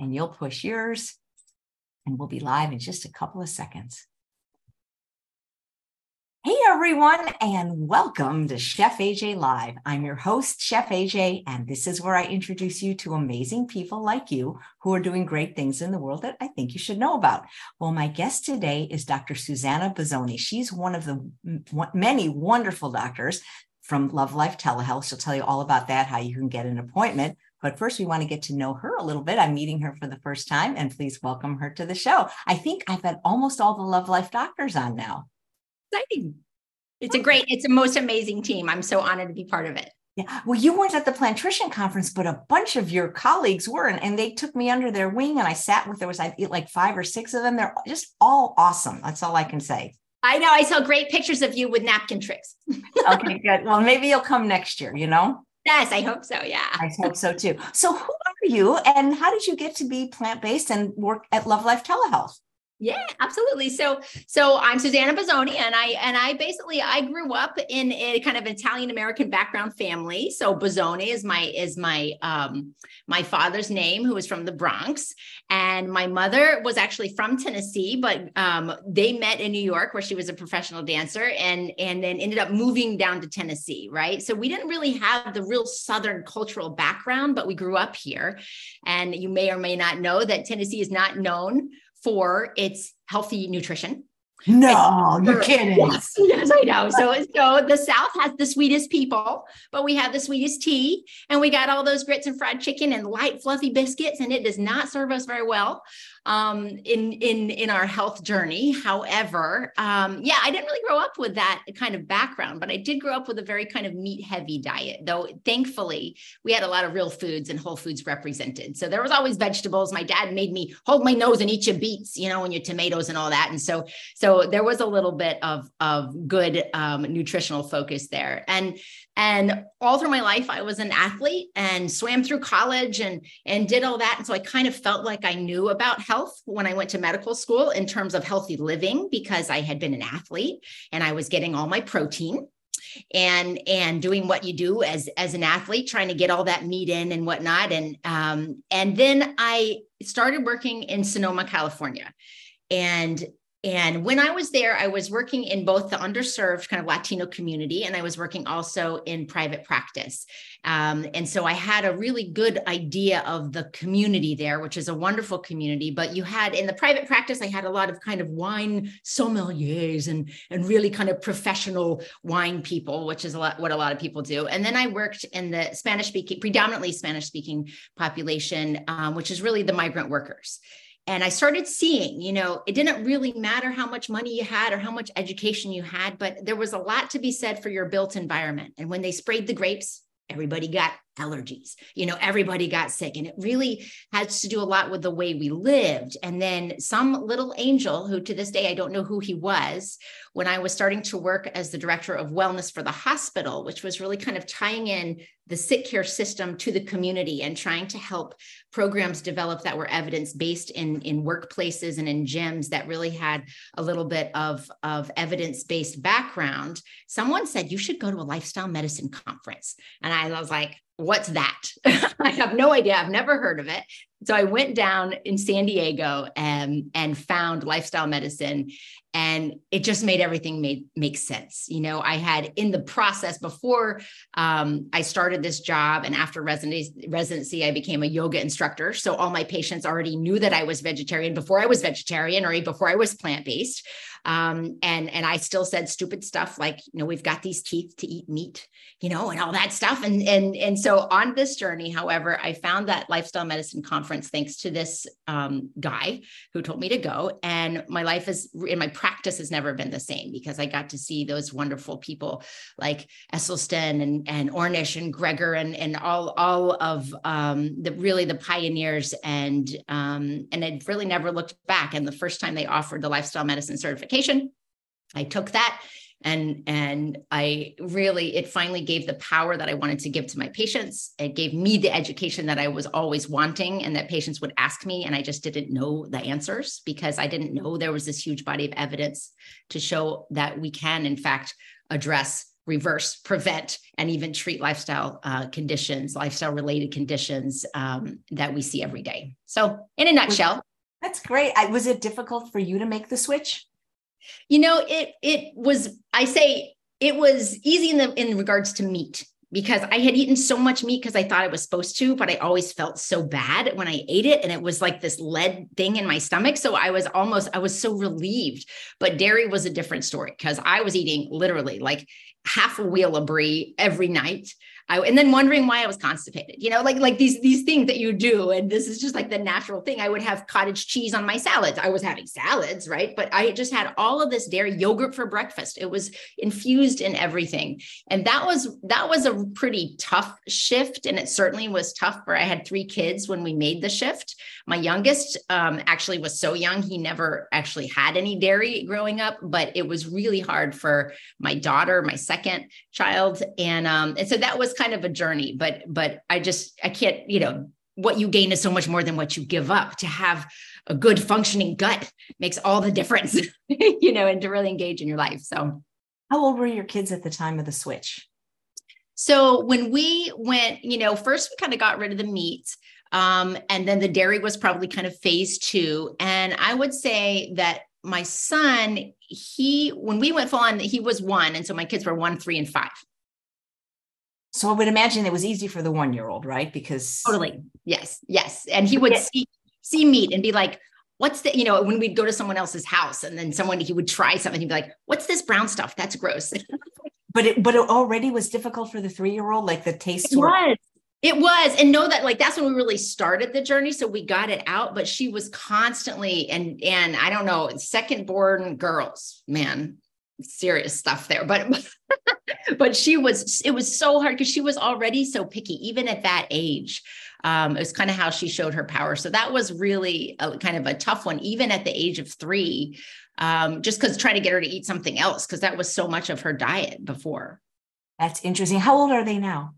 and you'll push yours, and we'll be live in just a couple of seconds. Hey everyone, and welcome to Chef AJ Live. I'm your host, Chef AJ, and this is where I introduce you to amazing people like you who are doing great things in the world that I think you should know about. Well, my guest today is Dr. Susanna Bozzone. She's one of the many wonderful doctors from Love Life Telehealth. She'll tell you all about that, how you can get an appointment. But first, we want to get to know her a little bit. I'm meeting her for the first time, and please welcome her to the show. I think I've had almost all the Love Life doctors on now exciting. It's a great, it's a most amazing team. I'm so honored to be part of it. Yeah. Well, you weren't at the Plantrician conference, but a bunch of your colleagues were, and, and they took me under their wing and I sat with, there was I like five or six of them. They're just all awesome. That's all I can say. I know. I saw great pictures of you with napkin tricks. okay, good. Well, maybe you'll come next year, you know? Yes, I hope so. Yeah. I hope so too. So, who are you and how did you get to be plant based and work at Love Life Telehealth? Yeah, absolutely. So, so I'm Susanna Bozzone, and I and I basically I grew up in a kind of Italian American background family. So Bozzone is my is my um my father's name, who was from the Bronx, and my mother was actually from Tennessee, but um they met in New York where she was a professional dancer, and and then ended up moving down to Tennessee, right? So we didn't really have the real Southern cultural background, but we grew up here, and you may or may not know that Tennessee is not known for its healthy nutrition. No, you're kidding. Yes, yes, I know. So, so the South has the sweetest people, but we have the sweetest tea, and we got all those grits and fried chicken and light, fluffy biscuits, and it does not serve us very well um, in in in our health journey. However, um, yeah, I didn't really grow up with that kind of background, but I did grow up with a very kind of meat heavy diet. Though thankfully, we had a lot of real foods and whole foods represented. So there was always vegetables. My dad made me hold my nose and eat your beets, you know, and your tomatoes and all that. And so so there was a little bit of of good um, nutritional focus there. And and all through my life, I was an athlete and swam through college and and did all that. And so I kind of felt like I knew about health when I went to medical school in terms of healthy living because I had been an athlete and I was getting all my protein and and doing what you do as as an athlete trying to get all that meat in and whatnot and um and then i started working in sonoma california and and when I was there, I was working in both the underserved kind of Latino community, and I was working also in private practice. Um, and so I had a really good idea of the community there, which is a wonderful community. But you had in the private practice, I had a lot of kind of wine sommeliers and, and really kind of professional wine people, which is a lot what a lot of people do. And then I worked in the Spanish speaking, predominantly Spanish speaking population, um, which is really the migrant workers. And I started seeing, you know, it didn't really matter how much money you had or how much education you had, but there was a lot to be said for your built environment. And when they sprayed the grapes, everybody got allergies. You know everybody got sick and it really has to do a lot with the way we lived. And then some little angel who to this day i don't know who he was when i was starting to work as the director of wellness for the hospital which was really kind of tying in the sick care system to the community and trying to help programs develop that were evidence based in in workplaces and in gyms that really had a little bit of of evidence based background. Someone said you should go to a lifestyle medicine conference. And i was like what's that? I have no idea. I've never heard of it. So I went down in San Diego and, and found lifestyle medicine and it just made everything made make sense. You know, I had in the process before um, I started this job and after residency, residency, I became a yoga instructor. So all my patients already knew that I was vegetarian before I was vegetarian or before I was plant-based. Um, and and I still said stupid stuff like, you know, we've got these teeth to eat meat, you know, and all that stuff. And and and so on this journey, however, I found that lifestyle medicine conference thanks to this um, guy who told me to go. And my life is in my practice has never been the same because I got to see those wonderful people like Esselstyn and and Ornish and Greger and and all all of um, the really the pioneers and um, and I really never looked back. And the first time they offered the lifestyle medicine certification certification. I took that and and i really it finally gave the power that i wanted to give to my patients it gave me the education that i was always wanting and that patients would ask me and i just didn't know the answers because i didn't know there was this huge body of evidence to show that we can in fact address reverse, prevent, and even treat lifestyle uh, conditions, lifestyle related conditions um, that we see every day. So, in a nutshell, that's great. I, was it difficult for you to make the switch? You know, it it was. I say it was easy in the in regards to meat because I had eaten so much meat because I thought I was supposed to, but I always felt so bad when I ate it. And it was like this lead thing in my stomach. So I was almost, I was so relieved. But dairy was a different story because I was eating literally like half a wheel of brie every night. I, and then wondering why I was constipated, you know, like like these these things that you do, and this is just like the natural thing. I would have cottage cheese on my salads. I was having salads, right? But I just had all of this dairy yogurt for breakfast. It was infused in everything, and that was that was a pretty tough shift, and it certainly was tough. For I had three kids when we made the shift. My youngest um, actually was so young; he never actually had any dairy growing up, but it was really hard for my daughter, my second child, and um, and so that was kind of a journey, but but I just I can't, you know, what you gain is so much more than what you give up. To have a good functioning gut makes all the difference, you know, and to really engage in your life. So how old were your kids at the time of the switch? So when we went, you know, first we kind of got rid of the meat. Um, and then the dairy was probably kind of phase two. And I would say that my son, he, when we went full on, he was one. And so my kids were one, three, and five. So I would imagine it was easy for the one year old, right? Because totally, yes, yes. And he would see see meat and be like, "What's the?" You know, when we'd go to someone else's house and then someone he would try something, he'd be like, "What's this brown stuff? That's gross." but it but it already was difficult for the three year old, like the taste. It was. It was, and know that like that's when we really started the journey. So we got it out, but she was constantly and and I don't know, second born girls, man, serious stuff there. But but she was it was so hard because she was already so picky even at that age. Um, it was kind of how she showed her power. So that was really a, kind of a tough one even at the age of three um, just because trying to get her to eat something else because that was so much of her diet before. That's interesting. How old are they now?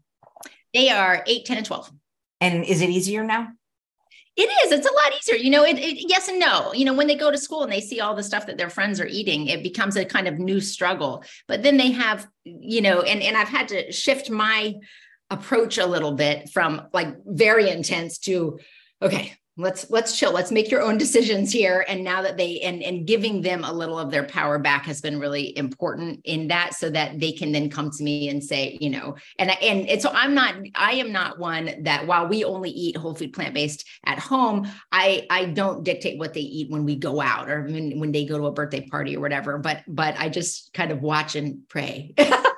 They are 8 10 and 12 and is it easier now it is. It's a lot easier. You know, it, it, yes and no. You know, when they go to school and they see all the stuff that their friends are eating, it becomes a kind of new struggle. But then they have, you know, and and I've had to shift my approach a little bit from like very intense to okay, let's let's chill. Let's make your own decisions here. And now that they and and giving them a little of their power back has been really important in that so that they can then come to me and say you know and and, so i'm not i am not one that while we only eat whole food plant based at home i i don't dictate what they eat when we go out or when, when they go to a birthday party or whatever. But but i just kind of watch and pray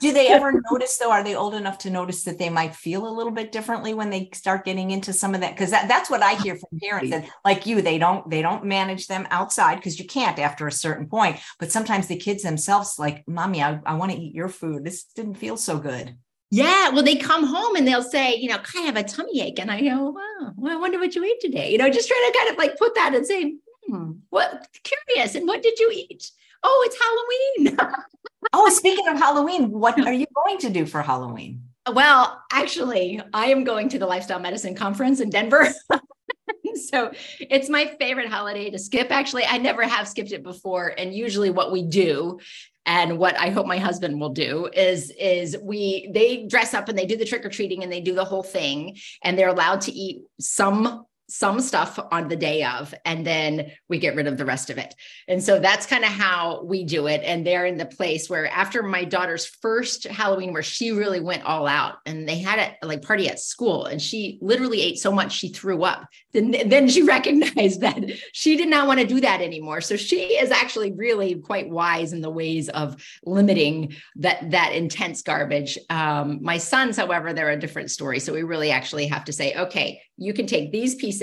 Do they ever notice though? Are they old enough to notice that they might feel a little bit differently when they start getting into some of that? Because that, that's what I hear from parents that like you, they don't they don't manage them outside because you can't after a certain point. But sometimes the kids themselves like, mommy, I, I want to eat your food. This didn't feel so good. Yeah, well, they come home and they'll say, you know, I have a tummy ache, and I go, wow, well, I wonder what you ate today. You know, just trying to kind of like put that and say, hmm, what curious, and what did you eat? Oh, it's Halloween. oh, speaking of Halloween, what are you going to do for Halloween? Well, actually, I am going to the Lifestyle Medicine Conference in Denver. so it's my favorite holiday to skip. Actually, I never have skipped it before. And usually, what we do and what I hope my husband will do is is we they dress up and they do the trick or treating and they do the whole thing and they're allowed to eat some some stuff on the day of and then we get rid of the rest of it. And so that's kind of how we do it. And they're in the place where after my daughter's first halloween where she really went all out and they had a like party at school and she literally ate so much she threw up then then she recognized that she did not want to do that anymore. So she is actually really quite wise in the ways of limiting that that intense garbage. Um, my sons however they're a different story. So we really actually have to say okay you can take these pieces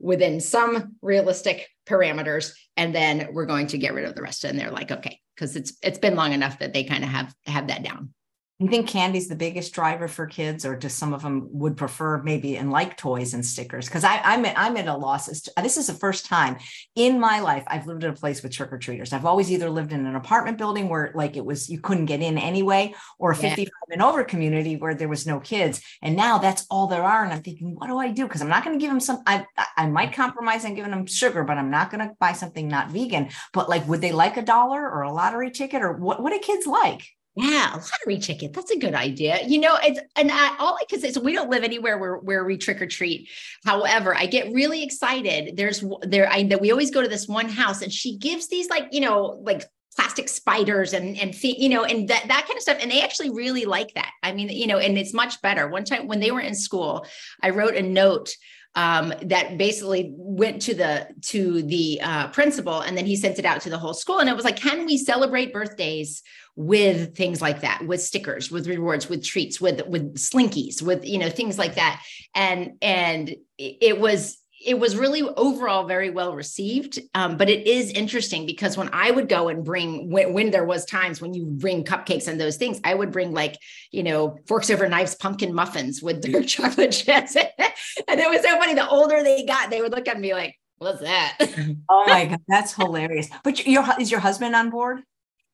within some realistic parameters and then we're going to get rid of the rest. And they're like okay because it's it's been long enough that they kind of have have that down you think candy's the biggest driver for kids, or just some of them would prefer maybe and like toys and stickers? Because I'm at, I'm at a loss. Uh, this is the first time in my life I've lived in a place with trick or treaters. I've always either lived in an apartment building where like it was you couldn't get in anyway, or a 55 yeah. and over community where there was no kids. And now that's all there are. And I'm thinking, what do I do? Because I'm not going to give them some. I I might mm-hmm. compromise on giving them sugar, but I'm not going to buy something not vegan. But like, would they like a dollar or a lottery ticket, or what? What do kids like? Yeah, a lottery ticket. That's a good idea. You know, it's and I, all I can say is we don't live anywhere where where we trick or treat. However, I get really excited. There's there I that we always go to this one house and she gives these like you know like plastic spiders and and you know and that that kind of stuff and they actually really like that i mean you know and it's much better one time when they were in school i wrote a note um, that basically went to the to the uh, principal and then he sent it out to the whole school and it was like can we celebrate birthdays with things like that with stickers with rewards with treats with with slinkies with you know things like that and and it was it was really overall very well received. Um, but it is interesting because when I would go and bring, when, when, there was times when you bring cupcakes and those things, I would bring like, you know, forks over knives, pumpkin muffins with their chocolate chips. and it was so funny. The older they got, they would look at me like, what's that? oh my God, that's hilarious. But your, is your husband on board?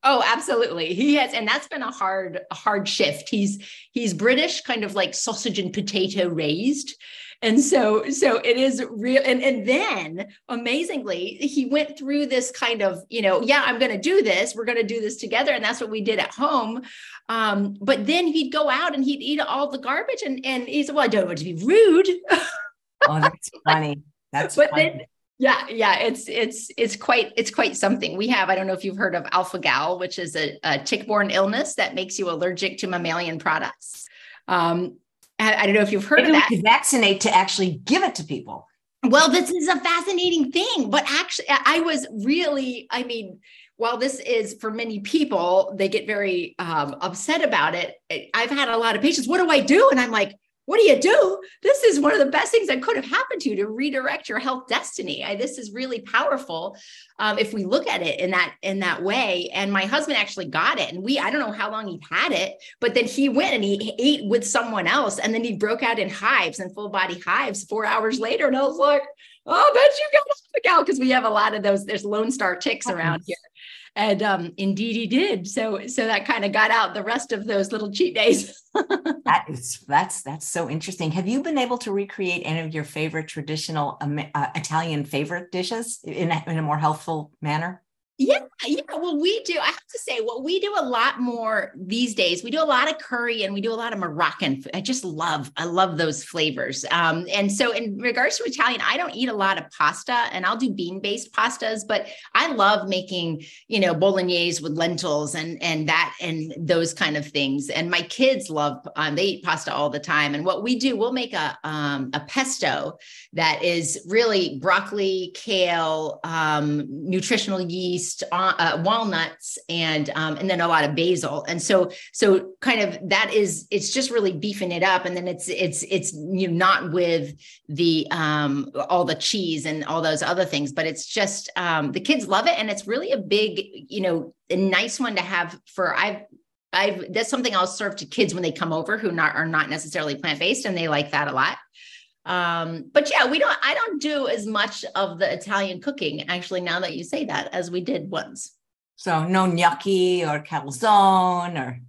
Oh, absolutely. He has, and that's been a hard, hard shift. He's he's British, kind of like sausage and potato raised. And so, so it is real. And, and then amazingly, he went through this kind of, you know, yeah, I'm going to do this. We're going to do this together. And that's what we did at home. Um, but then he'd go out and he'd eat all the garbage. And, and he said, well, I don't want to be rude. oh, that's funny. That's but funny. Then, yeah, yeah, it's it's it's quite it's quite something. We have I don't know if you've heard of alpha gal, which is a, a tick-borne illness that makes you allergic to mammalian products. Um, I don't know if you've heard Maybe of that. vaccinate to actually give it to people. Well, this is a fascinating thing, but actually, I was really, I mean, while this is for many people, they get very um, upset about it. I've had a lot of patients. What do I do? And I'm like, what do you do? This is one of the best things that could have happened to you to redirect your health destiny. I, this is really powerful um, if we look at it in that in that way. And my husband actually got it, and we I don't know how long he had it, but then he went and he ate with someone else, and then he broke out in hives and full body hives four hours later, and I was like, oh, I bet you got off the gal because we have a lot of those. There's Lone Star ticks around here and um, indeed he did. So so that kind of got out the rest of those little cheat days. That is that's that's so interesting. Have you been able to recreate any of your favorite traditional um, uh, italian favorite dishes in a, in a more healthful manner yeah, yeah. Well, we do. I have to say, what we do a lot more these days. We do a lot of curry and we do a lot of Moroccan. I just love, I love those flavors. Um, and so, in regards to Italian, I don't eat a lot of pasta, and I'll do bean-based pastas. But I love making, you know, bolognese with lentils and and that and those kind of things. And my kids love. Um, they eat pasta all the time. And what we do, we'll make a um, a pesto that is really broccoli, kale, um, nutritional yeast uh, uh, walnuts, and um, and then a lot of basil. And so so kind of that is it's just really beefing it up, and then it's it's it's you know not with the um, all the cheese and all those other things, but it's just um, the kids love it, and it's really a big you know a nice one to have for I've I've that's something I'll serve to kids when they come over who not are not necessarily plant based, and they like that a lot. Um, but yeah, we don't, I don't do as much of the Italian cooking actually, now that you say that, as we did once. So no gnocchi or calzone or.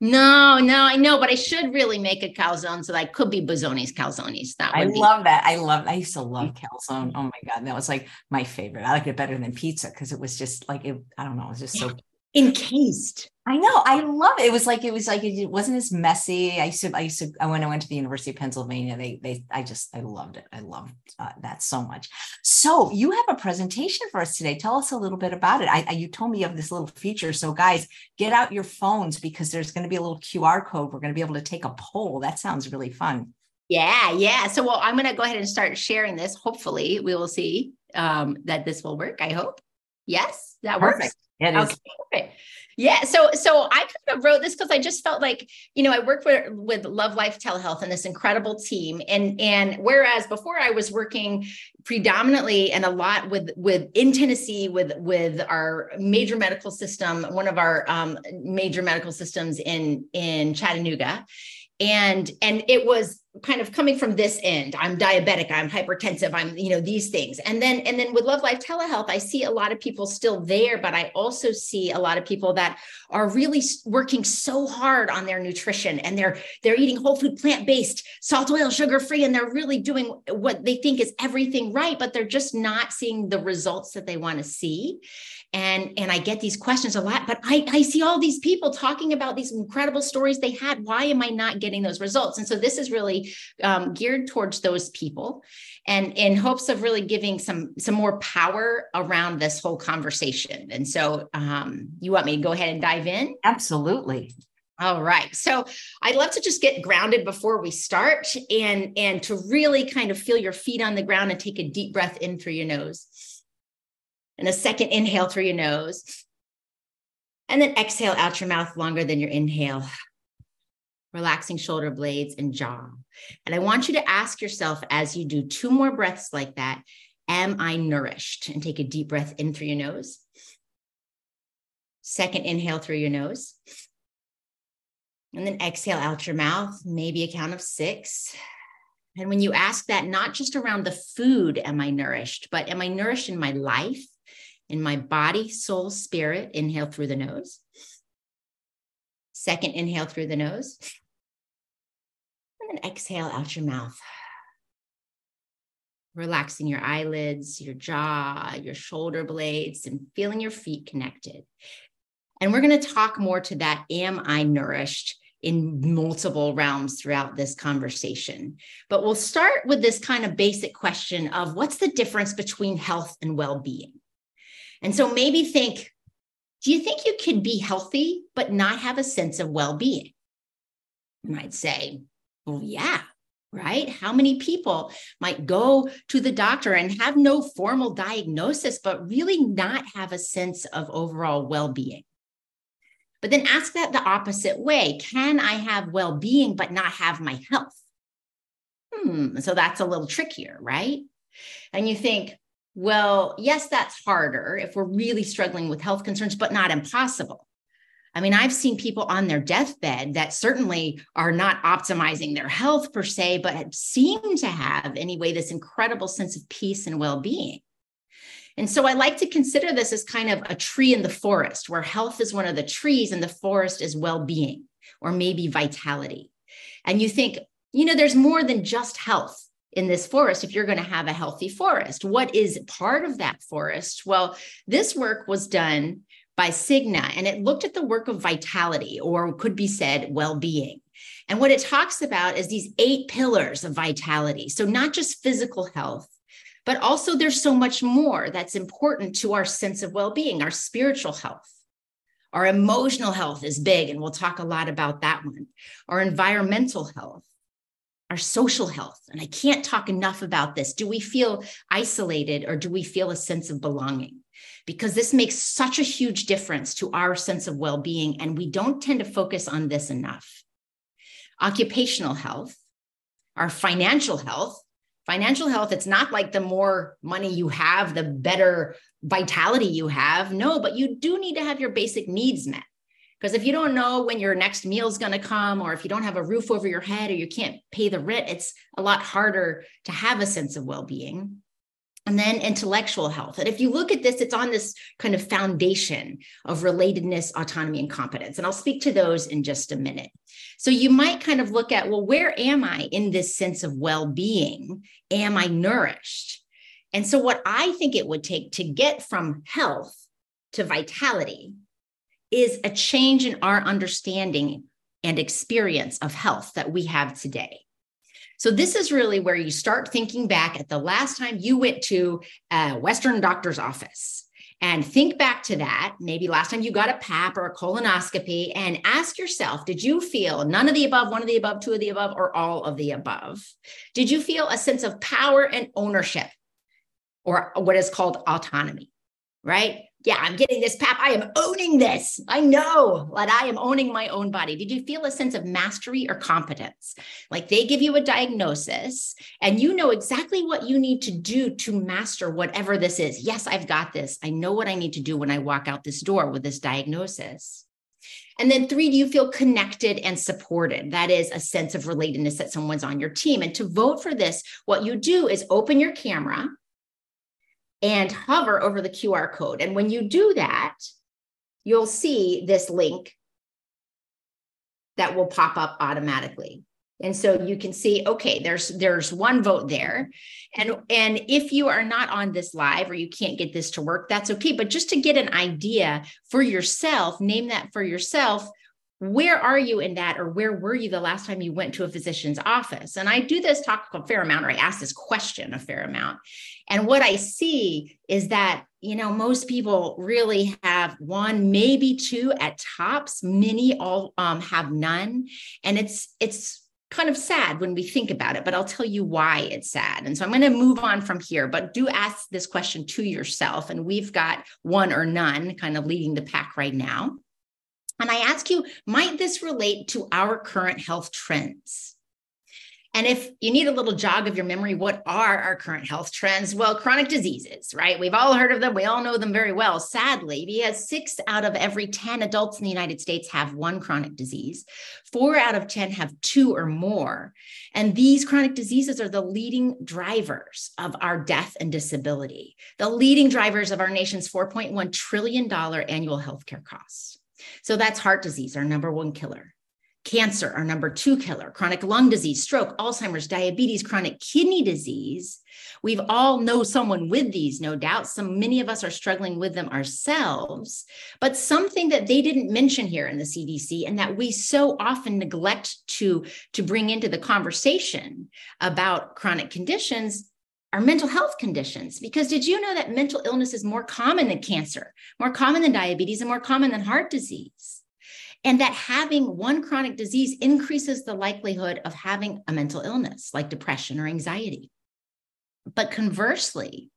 No, no, I know, but I should really make a calzone so that I could be Bozzoni's calzones. That I be- love that. I love. I used to love calzone. Oh my god, that was like my favorite. I liked it better than pizza because it was just like it. I don't know. It was just so encased. I know. I love it. It was like it was like it wasn't as messy. I used to. I used to. When I went to the University of Pennsylvania, they they. I just I loved it. I loved uh, that so much. So you have a presentation for us today. Tell us a little bit about it. I, I you told me of this little feature. So guys, get out your phones because there's going to be a little QR code. We're going to be able to take a poll. That sounds really fun. Yeah, yeah. So well, I'm going to go ahead and start sharing this. Hopefully, we will see um, that this will work. I hope. Yes, that Perfect. works. Okay. Yeah. So so I kind of wrote this because I just felt like, you know, I worked with, with Love Life Telehealth and this incredible team. And and whereas before I was working predominantly and a lot with with in Tennessee with with our major medical system, one of our um, major medical systems in in Chattanooga. And and it was kind of coming from this end i'm diabetic i'm hypertensive i'm you know these things. And then and then with love life telehealth i see a lot of people still there but i also see a lot of people that are really working so hard on their nutrition and they're they're eating whole food plant based salt oil sugar free and they're really doing what they think is everything right but they're just not seeing the results that they want to see and and i get these questions a lot but i i see all these people talking about these incredible stories they had. Why am i not getting those results? And so this is really um, geared towards those people and in hopes of really giving some some more power around this whole conversation. And so um, you want me to go ahead and dive in? Absolutely. All right. So I'd love to just get grounded before we start and and to really kind of feel your feet on the ground and take a deep breath in through your nose and a second inhale through your nose. And then exhale out your mouth longer than your inhale, relaxing shoulder blades and jaw. And I want you to ask yourself as you do two more breaths like that Am I nourished? And take a deep breath in through your nose. Second inhale through your nose. And then exhale out your mouth, maybe a count of six. And when you ask that, not just around the food, am I nourished, but am I nourished in my life? In my body, soul, spirit. Inhale through the nose. Second inhale through the nose. And then exhale out your mouth. Relaxing your eyelids, your jaw, your shoulder blades, and feeling your feet connected. And we're going to talk more to that. Am I nourished? in multiple realms throughout this conversation. But we'll start with this kind of basic question of what's the difference between health and well being? And so maybe think do you think you could be healthy but not have a sense of well being? I'd say, well, yeah, right? How many people might go to the doctor and have no formal diagnosis, but really not have a sense of overall well being? But then ask that the opposite way Can I have well being but not have my health? Hmm, so that's a little trickier, right? And you think, well, yes, that's harder if we're really struggling with health concerns, but not impossible. I mean, I've seen people on their deathbed that certainly are not optimizing their health per se, but seem to have, anyway, this incredible sense of peace and well being. And so I like to consider this as kind of a tree in the forest, where health is one of the trees and the forest is well being or maybe vitality. And you think, you know, there's more than just health in this forest if you're going to have a healthy forest. What is part of that forest? Well, this work was done by Cigna and it looked at the work of vitality, or could be said well being. And what it talks about is these eight pillars of vitality. So, not just physical health, but also there's so much more that's important to our sense of well being, our spiritual health. Our emotional health is big, and we'll talk a lot about that one. Our environmental health, our social health. And I can't talk enough about this. Do we feel isolated or do we feel a sense of belonging? Because this makes such a huge difference to our sense of well being. And we don't tend to focus on this enough. Occupational health, our financial health. Financial health, it's not like the more money you have, the better vitality you have. No, but you do need to have your basic needs met. Because if you don't know when your next meal is going to come, or if you don't have a roof over your head, or you can't pay the rent, it's a lot harder to have a sense of well being. And then intellectual health. And if you look at this, it's on this kind of foundation of relatedness, autonomy, and competence. And I'll speak to those in just a minute. So you might kind of look at, well, where am I in this sense of well being? Am I nourished? And so, what I think it would take to get from health to vitality is a change in our understanding and experience of health that we have today. So, this is really where you start thinking back at the last time you went to a Western doctor's office and think back to that. Maybe last time you got a PAP or a colonoscopy and ask yourself Did you feel none of the above, one of the above, two of the above, or all of the above? Did you feel a sense of power and ownership or what is called autonomy? Right? Yeah, I'm getting this pap. I am owning this. I know that I am owning my own body. Did you feel a sense of mastery or competence? Like they give you a diagnosis and you know exactly what you need to do to master whatever this is. Yes, I've got this. I know what I need to do when I walk out this door with this diagnosis. And then three, do you feel connected and supported? That is a sense of relatedness that someone's on your team. And to vote for this, what you do is open your camera and hover over the QR code. And when you do that, you'll see this link that will pop up automatically. And so you can see okay there's there's one vote there. And and if you are not on this live or you can't get this to work that's okay. But just to get an idea for yourself name that for yourself where are you in that or where were you the last time you went to a physician's office and i do this talk a fair amount or i ask this question a fair amount and what i see is that you know most people really have one maybe two at tops many all um, have none and it's it's kind of sad when we think about it, but I'll tell you why it's sad. And so I'm going to move on from here, but do ask this question to yourself. And we've got one or none kind of leading the pack right now. And I ask you, might this relate to our current health trends? And if you need a little jog of your memory, what are our current health trends? Well, chronic diseases, right? We've all heard of them. We all know them very well. Sadly, because six out of every 10 adults in the United States have one chronic disease. Four out of 10 have two or more. And these chronic diseases are the leading drivers of our death and disability, the leading drivers of our nation's $4.1 trillion annual healthcare costs. So that's heart disease, our number one killer cancer, our number two killer, chronic lung disease, stroke, Alzheimer's, diabetes, chronic kidney disease. We've all know someone with these, no doubt. Some many of us are struggling with them ourselves. But something that they didn't mention here in the CDC and that we so often neglect to, to bring into the conversation about chronic conditions are mental health conditions. Because did you know that mental illness is more common than cancer, more common than diabetes, and more common than heart disease? and that having one chronic disease increases the likelihood of having a mental illness like depression or anxiety. But conversely,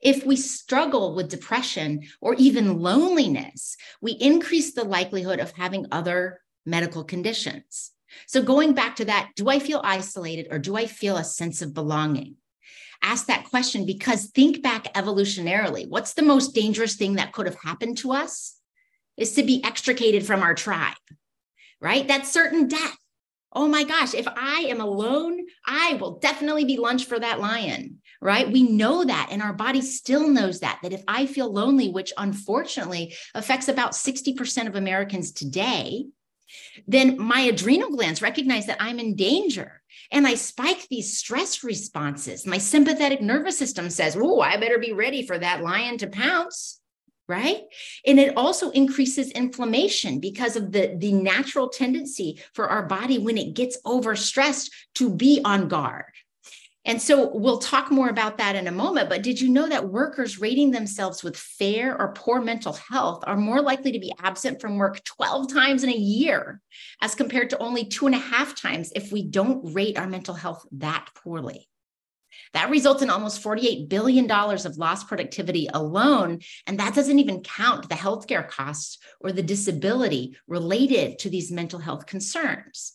if we struggle with depression or even loneliness, we increase the likelihood of having other medical conditions. So, going back to that, do I feel isolated or do I feel a sense of belonging? Ask that question because think back evolutionarily. What's the most dangerous thing that could have happened to us? is to be extricated from our tribe, right? That's certain death. Oh my gosh, if I am alone, I will definitely be lunch for that lion, right? We know that, and our body still knows that, that if I feel lonely, which unfortunately affects about 60% of Americans today, then my adrenal glands recognize that I'm in danger. And I spike these stress responses. My sympathetic nervous system says, Oh, I better be ready for that lion to pounce right? And it also increases inflammation because of the the natural tendency for our body when it gets overstressed to be on guard and so we'll talk more about that in a moment. But did you know that workers rating themselves with fair or poor mental health are more likely to be absent from work 12 times in a year as compared to only two and a half times if we don't rate our mental health that poorly? That results in almost $48 billion of lost productivity alone. And that doesn't even count the healthcare costs or the disability related to these mental health concerns.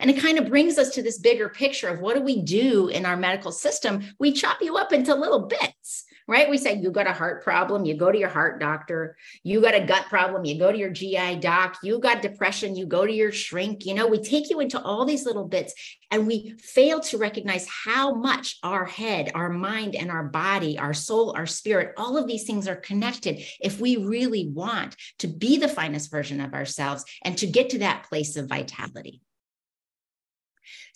And it kind of brings us to this bigger picture of what do we do in our medical system? We chop you up into little bits right? We say you got a heart problem, you go to your heart doctor. You got a gut problem, you go to your GI doc. You got depression, you go to your shrink. You know, we take you into all these little bits and we fail to recognize how much our head, our mind, and our body, our soul, our spirit, all of these things are connected if we really want to be the finest version of ourselves and to get to that place of vitality.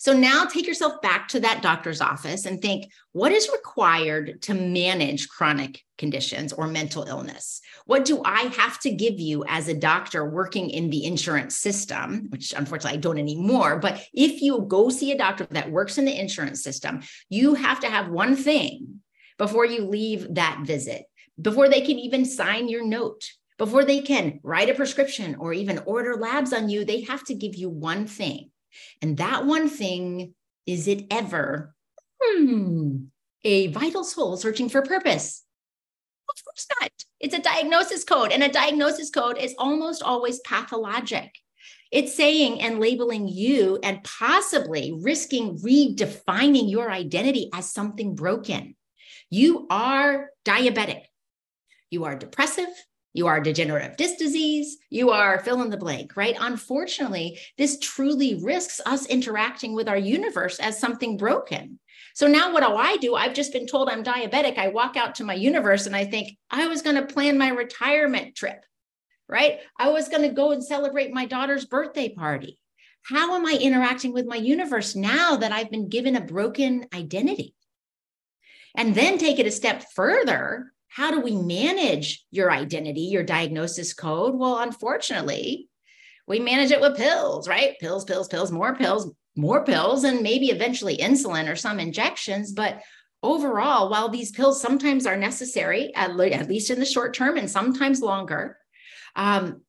So now take yourself back to that doctor's office and think what is required to manage chronic conditions or mental illness? What do I have to give you as a doctor working in the insurance system, which unfortunately I don't anymore? But if you go see a doctor that works in the insurance system, you have to have one thing before you leave that visit, before they can even sign your note. Before they can write a prescription or even order labs on you, they have to give you one thing. And that one thing is it ever hmm, a vital soul searching for purpose? Of course not. It's a diagnosis code, and a diagnosis code is almost always pathologic. It's saying and labeling you and possibly risking redefining your identity as something broken. You are diabetic. You are depressive. You are degenerative disc disease, you are fill in the blank, right? Unfortunately, this truly risks us interacting with our universe as something broken. So now what do I do? I've just been told I'm diabetic. I walk out to my universe and I think I was going to plan my retirement trip, right? I was going to go and celebrate my daughter's birthday party. How am I interacting with my universe now that I've been given a broken identity? And then take it a step further how do we manage your identity, your diagnosis code? Well, unfortunately, we manage it with pills, right? Pills, pills, pills, more pills, more pills, and maybe eventually insulin or some injections. But overall, while these pills sometimes are necessary, at, le- at least in the short term and sometimes longer, um,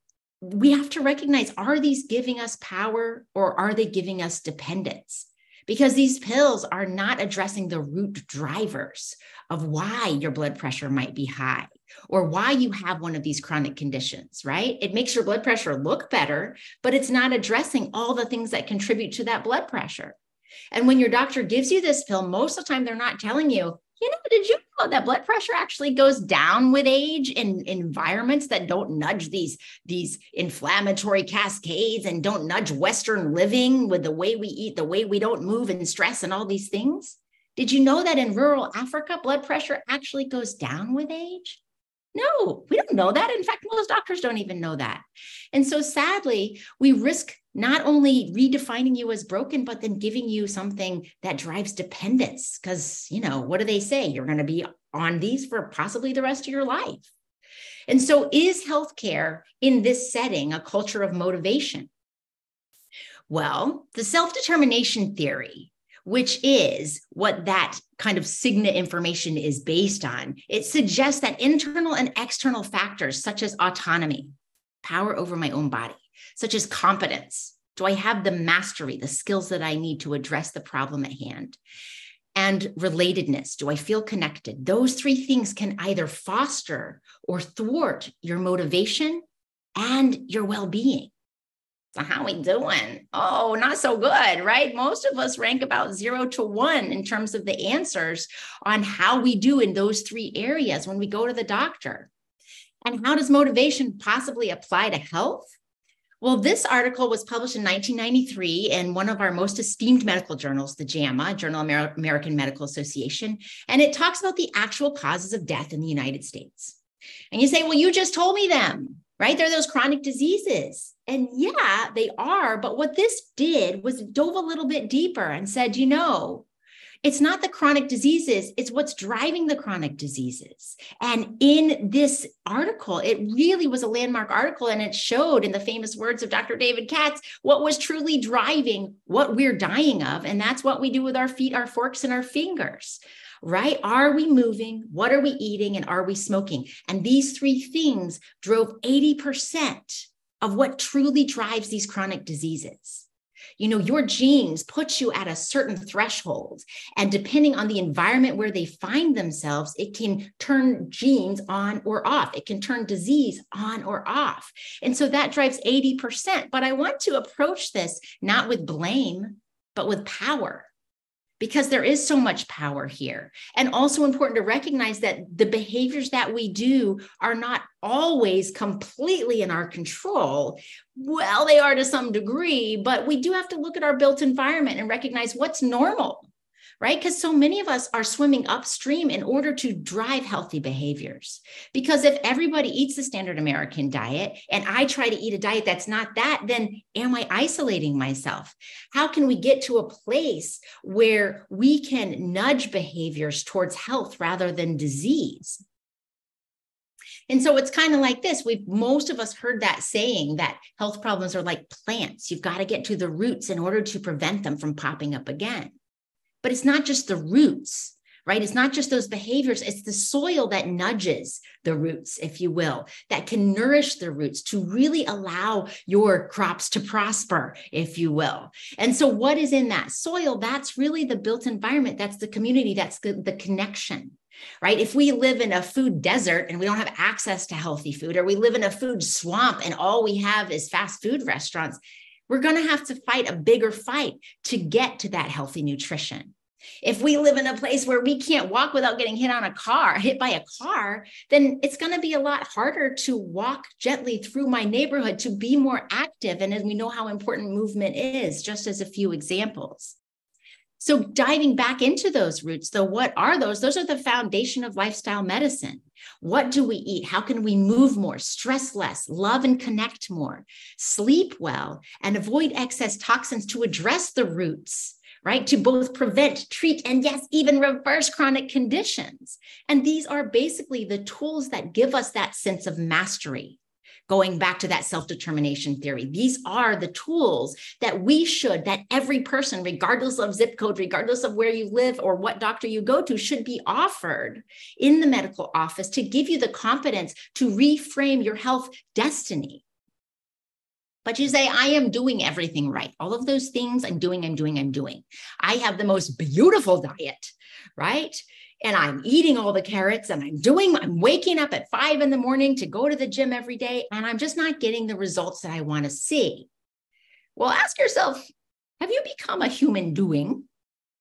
we have to recognize are these giving us power or are they giving us dependence? Because these pills are not addressing the root drivers of why your blood pressure might be high or why you have one of these chronic conditions, right? It makes your blood pressure look better, but it's not addressing all the things that contribute to that blood pressure. And when your doctor gives you this pill, most of the time they're not telling you, you know, did you know that blood pressure actually goes down with age in environments that don't nudge these, these inflammatory cascades and don't nudge Western living with the way we eat, the way we don't move and stress and all these things? Did you know that in rural Africa, blood pressure actually goes down with age? No, we don't know that. In fact, most doctors don't even know that. And so sadly, we risk not only redefining you as broken, but then giving you something that drives dependence. Because, you know, what do they say? You're going to be on these for possibly the rest of your life. And so, is healthcare in this setting a culture of motivation? Well, the self determination theory which is what that kind of Cigna information is based on. It suggests that internal and external factors, such as autonomy, power over my own body, such as competence. Do I have the mastery, the skills that I need to address the problem at hand? And relatedness. Do I feel connected? Those three things can either foster or thwart your motivation and your well being. So how are we doing? Oh, not so good, right? Most of us rank about zero to one in terms of the answers on how we do in those three areas when we go to the doctor. And how does motivation possibly apply to health? Well, this article was published in 1993 in one of our most esteemed medical journals, the JAMA, Journal Amer- American Medical Association, and it talks about the actual causes of death in the United States. And you say, well, you just told me them right? They're those chronic diseases. And yeah, they are. But what this did was dove a little bit deeper and said, you know, it's not the chronic diseases, it's what's driving the chronic diseases. And in this article, it really was a landmark article and it showed, in the famous words of Dr. David Katz, what was truly driving what we're dying of. And that's what we do with our feet, our forks, and our fingers right? Are we moving? What are we eating? And are we smoking? And these three things drove 80% of what truly drives these chronic diseases. You know, your genes put you at a certain threshold. And depending on the environment where they find themselves, it can turn genes on or off. It can turn disease on or off. And so that drives 80%. But I want to approach this not with blame, but with power because there is so much power here. And also important to recognize that the behaviors that we do are not always completely in our control. Well, they are to some degree, but we do have to look at our built environment and recognize what's normal right? Because so many of us are swimming upstream in order to drive healthy behaviors. Because if everybody eats the standard American diet and I try to eat a diet that's not that, then am I isolating myself? How can we get to a place where we can nudge behaviors towards health rather than disease? And so it's kind of like this. We've most of us heard that saying that health problems are like plants. You've got to get to the roots in order to prevent them from popping up again. But it's not just the roots, right? It's not just those behaviors, it's the soil that nudges the roots, if you will, that can nourish the roots to really allow your crops to prosper, if you will. And so, what is in that soil? That's really the built environment, that's the community, that's the, the connection right? If we live in a food desert and we don't have access to healthy food, or we live in a food swamp and all we have is fast food restaurants, we're going to have to fight a bigger fight to get to that healthy nutrition. If we live in a place where we can't walk without getting hit on a car, hit by a car, then it's going to be a lot harder to walk gently through my neighborhood, to be more active. And as we know how important movement is, just as a few examples. So, diving back into those roots, though, what are those? Those are the foundation of lifestyle medicine. What do we eat? How can we move more, stress less, love and connect more, sleep well, and avoid excess toxins to address the roots? Right, to both prevent, treat, and yes, even reverse chronic conditions. And these are basically the tools that give us that sense of mastery going back to that self determination theory. These are the tools that we should, that every person, regardless of zip code, regardless of where you live or what doctor you go to, should be offered in the medical office to give you the confidence to reframe your health destiny. But you say, I am doing everything right. All of those things I'm doing, I'm doing, I'm doing. I have the most beautiful diet, right? and I'm eating all the carrots and I'm doing, I'm waking up at five in the morning to go to the gym every day, and I'm just not getting the results that I want to see. Well, ask yourself have you become a human doing?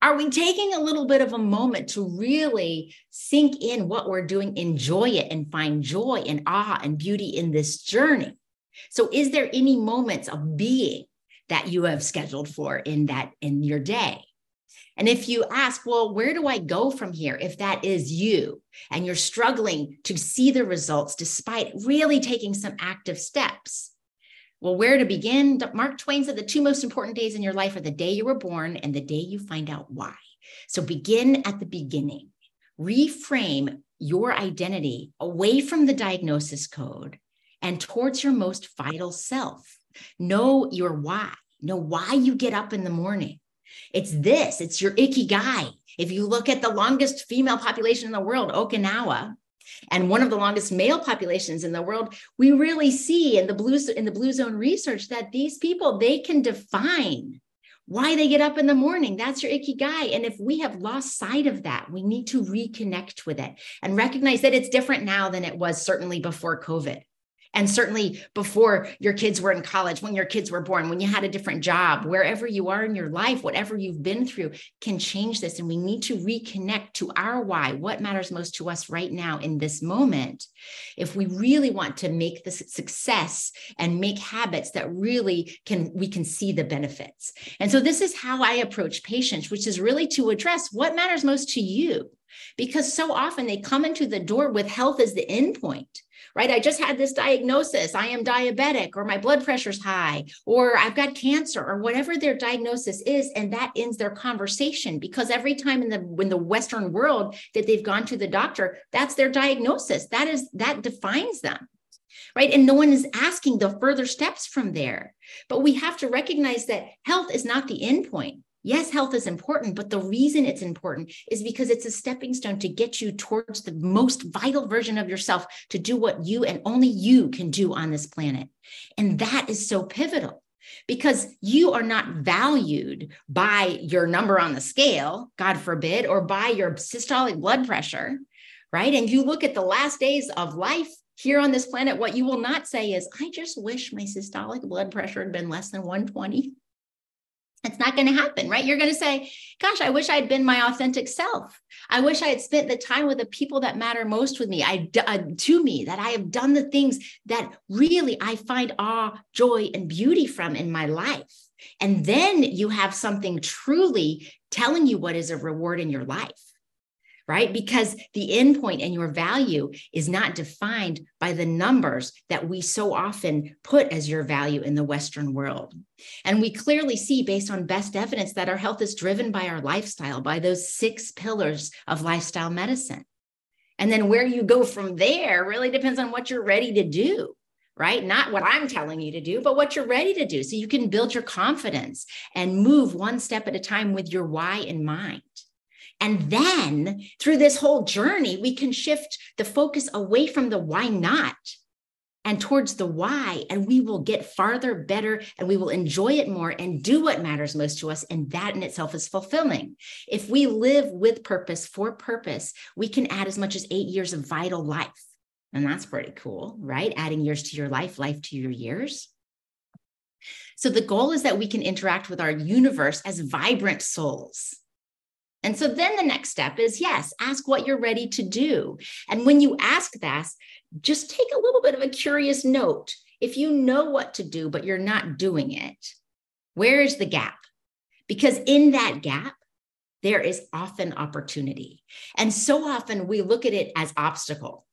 Are we taking a little bit of a moment to really sink in what we're doing, enjoy it, and find joy and awe and beauty in this journey? So, is there any moments of being that you have scheduled for in that in your day? And if you ask, well, where do I go from here? If that is you and you're struggling to see the results despite really taking some active steps, well, where to begin? Mark Twain said the two most important days in your life are the day you were born and the day you find out why. So begin at the beginning, reframe your identity away from the diagnosis code and towards your most vital self. Know your why, know why you get up in the morning it's this, it's your ikigai. If you look at the longest female population in the world, Okinawa, and one of the longest male populations in the world, we really see in the blue in the blue zone research that these people they can define why they get up in the morning. That's your ikigai. And if we have lost sight of that, we need to reconnect with it and recognize that it's different now than it was certainly before COVID. And certainly before your kids were in college, when your kids were born, when you had a different job, wherever you are in your life, whatever you've been through can change this. And we need to reconnect to our why, what matters most to us right now in this moment. If we really want to make this success and make habits that really can, we can see the benefits. And so this is how I approach patients, which is really to address what matters most to you because so often they come into the door with health as the end point right? I just had this diagnosis. I am diabetic, or my blood pressure's high, or I've got cancer, or whatever their diagnosis is. And that ends their conversation because every time in the in the Western world that they've gone to the doctor, that's their diagnosis. That is that defines them right? And no one is asking the further steps from there. But we have to recognize that health is not the end point. Yes, health is important, but the reason it's important is because it's a stepping stone to get you towards the most vital version of yourself to do what you and only you can do on this planet. And that is so pivotal because you are not valued by your number on the scale, God forbid, or by your systolic blood pressure, right? And you look at the last days of life here on this planet, what you will not say is, I just wish my systolic blood pressure had been less than 120. It's not going to happen, right? You're going to say, Gosh, I wish I'd been my authentic self. I wish I had spent the time with the people that matter most with me, I, uh, to me, that I have done the things that really I find awe, joy, and beauty from in my life. And then you have something truly telling you what is a reward in your life right? Because the endpoint and your value is not defined by the numbers that we so often put as your value in the Western world. And we clearly see, based on best evidence, that our health is driven by our lifestyle, by those six pillars of lifestyle medicine. And then where you go from there really depends on what you're ready to do right? Not what I'm telling you to do, but what you're ready to do. So you can build your confidence and move one step at a time with your why in mind. And then through this whole journey, we can shift the focus away from the why not and towards the why. And we will get farther, better, and we will enjoy it more and do what matters most to us. And that in itself is fulfilling. If we live with purpose for purpose, we can add as much as eight years of vital life. And that's pretty cool, right? Adding years to your life, life to your years. So the goal is that we can interact with our universe as vibrant souls And so then the next step is yes, ask what you're ready to do. And when you ask that, just take a little bit of a curious note. If you know what to do, but you're not doing it, where is the gap? Because in that gap, there is often opportunity. And so often we look at it as obstacle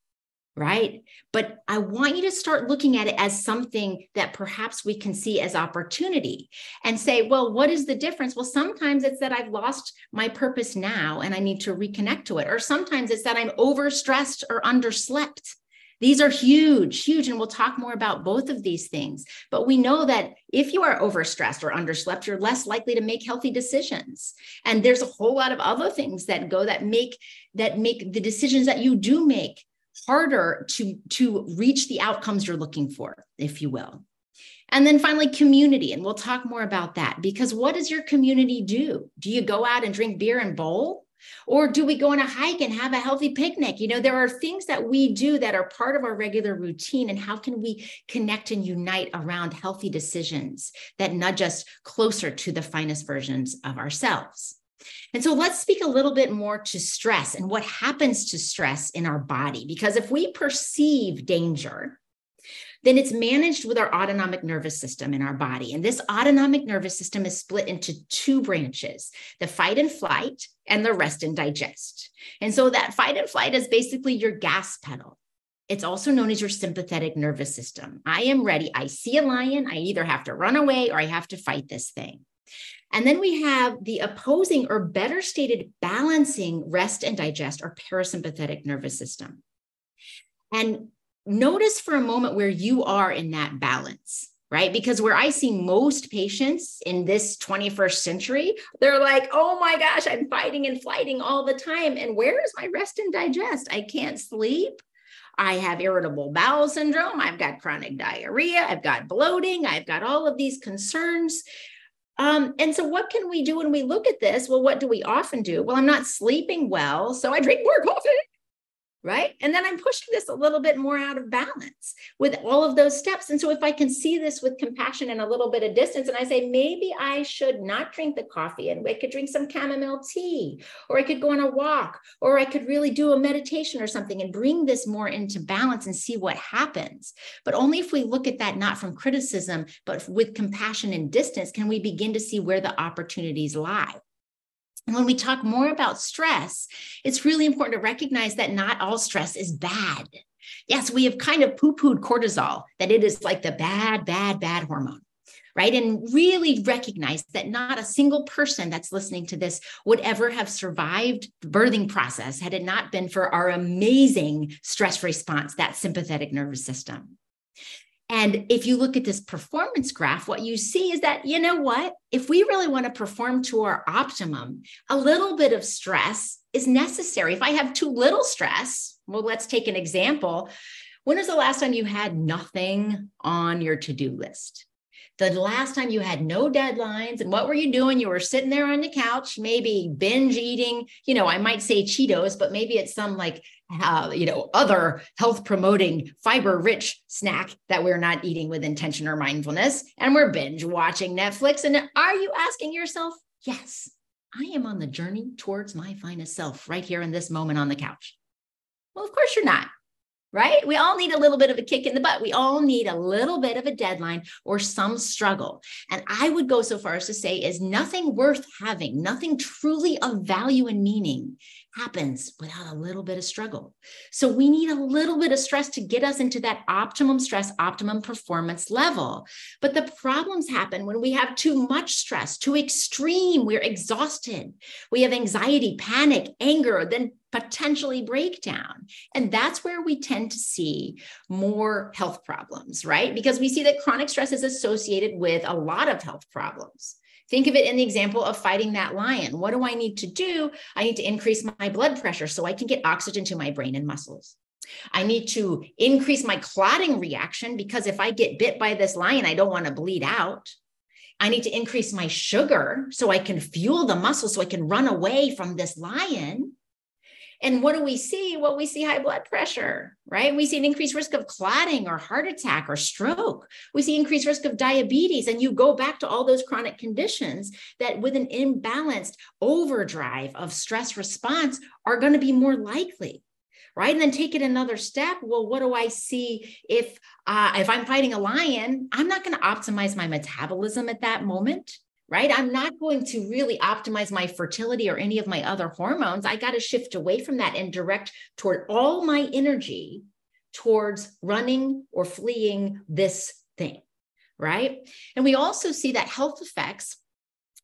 right? But I want you to start looking at it as something that perhaps we can see as opportunity and say, well, what is the difference? Well, sometimes it's that I've lost my purpose now and I need to reconnect to it. Or sometimes it's that I'm overstressed or underslept. These are huge, huge. And we'll talk more about both of these things. But we know that if you are overstressed or underslept, you're less likely to make healthy decisions. And there's a whole lot of other things that go that make that make the decisions that you do make harder to, to reach the outcomes you're looking for, if you will. And then finally, community. And we'll talk more about that because what does your community do? Do you go out and drink beer and bowl? Or do we go on a hike and have a healthy picnic? You know, there are things that we do that are part of our regular routine. And how can we connect and unite around healthy decisions that nudge us closer to the finest versions of ourselves? And so let's speak a little bit more to stress and what happens to stress in our body. Because if we perceive danger, then it's managed with our autonomic nervous system in our body. And this autonomic nervous system is split into two branches the fight and flight and the rest and digest. And so that fight and flight is basically your gas pedal. It's also known as your sympathetic nervous system. I am ready. I see a lion. I either have to run away or I have to fight this thing. And then we have the opposing or better stated balancing rest and digest or parasympathetic nervous system. And notice for a moment where you are in that balance, right? Because where I see most patients in this 21st century, they're like, oh my gosh, I'm fighting and flighting all the time. And where is my rest and digest? I can't sleep. I have irritable bowel syndrome. I've got chronic diarrhea. I've got bloating. I've got all of these concerns. Um, and so, what can we do when we look at this? Well, what do we often do? Well, I'm not sleeping well, so I drink more coffee right? And then I'm pushing this a little bit more out of balance with all of those steps. And so if I can see this with compassion and a little bit of distance, and I say, maybe I should not drink the coffee and I could drink some chamomile tea, or I could go on a walk, or I could really do a meditation or something and bring this more into balance and see what happens. But only if we look at that not from criticism, but with compassion and distance, can we begin to see where the opportunities lie. And when we talk more about stress, it's really important to recognize that not all stress is bad. Yes, we have kind of poo pooed cortisol, that it is like the bad, bad, bad hormone, right? And really recognize that not a single person that's listening to this would ever have survived the birthing process had it not been for our amazing stress response, that sympathetic nervous system. And if you look at this performance graph, what you see is that, you know what? If we really want to perform to our optimum, a little bit of stress is necessary. If I have too little stress, well, let's take an example. When was the last time you had nothing on your to do list? The last time you had no deadlines, and what were you doing? You were sitting there on the couch, maybe binge eating, you know, I might say Cheetos, but maybe it's some like uh, you know, other health promoting fiber rich snack that we're not eating with intention or mindfulness. And we're binge watching Netflix. And are you asking yourself, yes, I am on the journey towards my finest self right here in this moment on the couch? Well, of course you're not right? We all need a little bit of a kick in the butt. We all need a little bit of a deadline or some struggle. And I would go so far as to say is nothing worth having, nothing truly of value and meaning happens without a little bit of struggle. So we need a little bit of stress to get us into that optimum stress, optimum performance level. But the problems happen when we have too much stress, too extreme, we're exhausted. We have anxiety, panic, anger, then potentially breakdown. And that's where we tend to see more health problems, right? Because we see that chronic stress is associated with a lot of health problems. Think of it in the example of fighting that lion. What do I need to do? I need to increase my blood pressure so I can get oxygen to my brain and muscles. I need to increase my clotting reaction because if I get bit by this lion, I don't want to bleed out. I need to increase my sugar so I can fuel the muscle so I can run away from this lion. And what do we see? Well, we see high blood pressure, right? We see an increased risk of clotting or heart attack or stroke. We see increased risk of diabetes. And you go back to all those chronic conditions that, with an imbalanced overdrive of stress response, are going to be more likely right and then take it another step well what do i see if uh, if i'm fighting a lion i'm not going to optimize my metabolism at that moment right? I'm not going to really optimize my fertility or any of my other hormones. I got to shift away from that and direct toward all my energy towards running or fleeing this thing, right? And we also see that health effects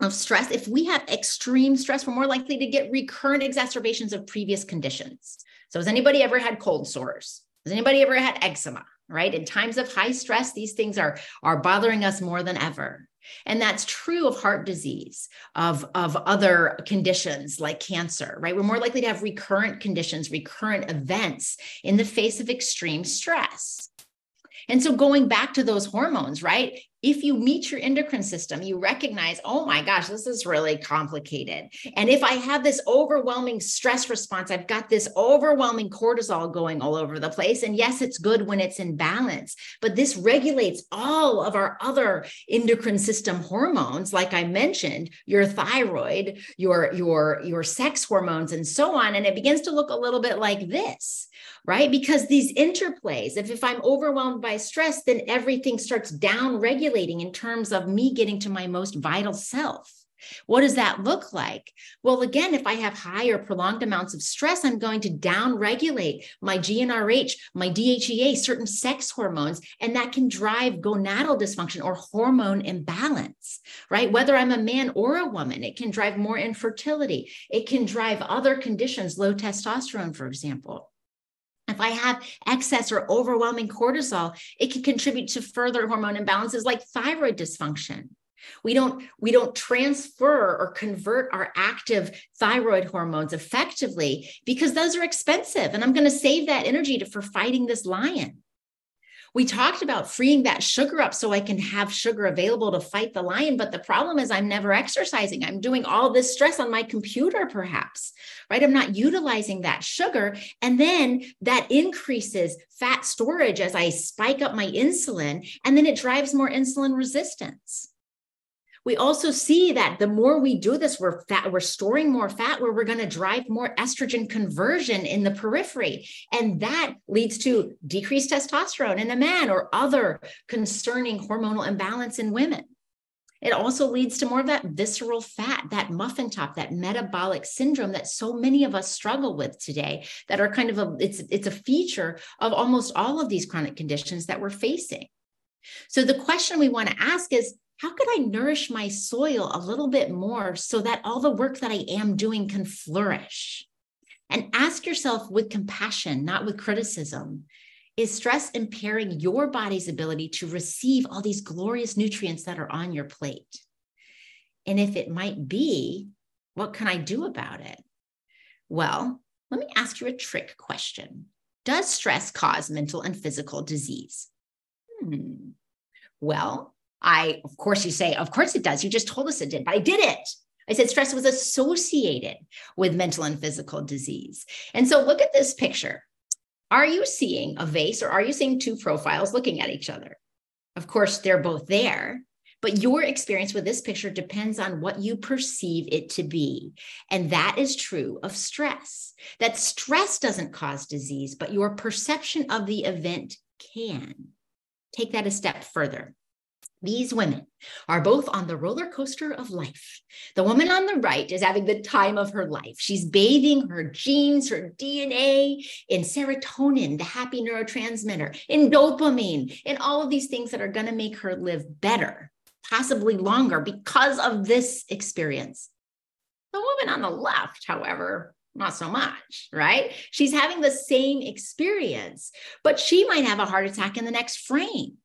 of stress, if we have extreme stress, we're more likely to get recurrent exacerbations of previous conditions. So, has anybody ever had cold sores? Has anybody ever had eczema? Right. In times of high stress, these things are, are bothering us more than ever. And that's true of heart disease, of, of other conditions like cancer, right? We're more likely to have recurrent conditions, recurrent events in the face of extreme stress. And so going back to those hormones, right? If you meet your endocrine system, you recognize, oh my gosh, this is really complicated. And if I have this overwhelming stress response, I've got this overwhelming cortisol going all over the place. And yes, it's good when it's in balance, but this regulates all of our other endocrine system hormones, like I mentioned, your thyroid, your, your, your sex hormones, and so on. And it begins to look a little bit like this right? Because these interplays, if, if I'm overwhelmed by stress, then everything starts down regulating in terms of me getting to my most vital self. What does that look like? Well, again, if I have high or prolonged amounts of stress, I'm going to down regulate my GnRH, my DHEA, certain sex hormones, and that can drive gonadal dysfunction or hormone imbalance, right? Whether I'm a man or a woman, it can drive more infertility. It can drive other conditions, low testosterone, for example. If I have excess or overwhelming cortisol, it can contribute to further hormone imbalances like thyroid dysfunction. We don't we don't transfer or convert our active thyroid hormones effectively because those are expensive and I'm going to save that energy to, for fighting this lion. We talked about freeing that sugar up so I can have sugar available to fight the lion. But the problem is, I'm never exercising. I'm doing all this stress on my computer, perhaps, right? I'm not utilizing that sugar. And then that increases fat storage as I spike up my insulin. And then it drives more insulin resistance we also see that the more we do this, we're fat, we're storing more fat where we're going to drive more estrogen conversion in the periphery. And that leads to decreased testosterone in a man or other concerning hormonal imbalance in women. It also leads to more of that visceral fat, that muffin top, that metabolic syndrome that so many of us struggle with today that are kind of a it's it's a feature of almost all of these chronic conditions that we're facing. So the question we want to ask is how could I nourish my soil a little bit more so that all the work that I am doing can flourish? And ask yourself with compassion, not with criticism is stress impairing your body's ability to receive all these glorious nutrients that are on your plate? And if it might be, what can I do about it? Well, let me ask you a trick question Does stress cause mental and physical disease? Hmm. Well, I, of course, you say, of course it does. You just told us it did, but I did it. I said stress was associated with mental and physical disease. And so look at this picture. Are you seeing a vase or are you seeing two profiles looking at each other? Of course, they're both there, but your experience with this picture depends on what you perceive it to be. And that is true of stress. That stress doesn't cause disease, but your perception of the event can. Take that a step further. These women are both on the roller coaster of life. The woman on the right is having the time of her life. She's bathing her genes, her DNA in serotonin, the happy neurotransmitter, in dopamine, in all of these things that are going to make her live better, possibly longer because of this experience. The woman on the left, however, not so much, right? She's having the same experience, but she might have a heart attack in the next frame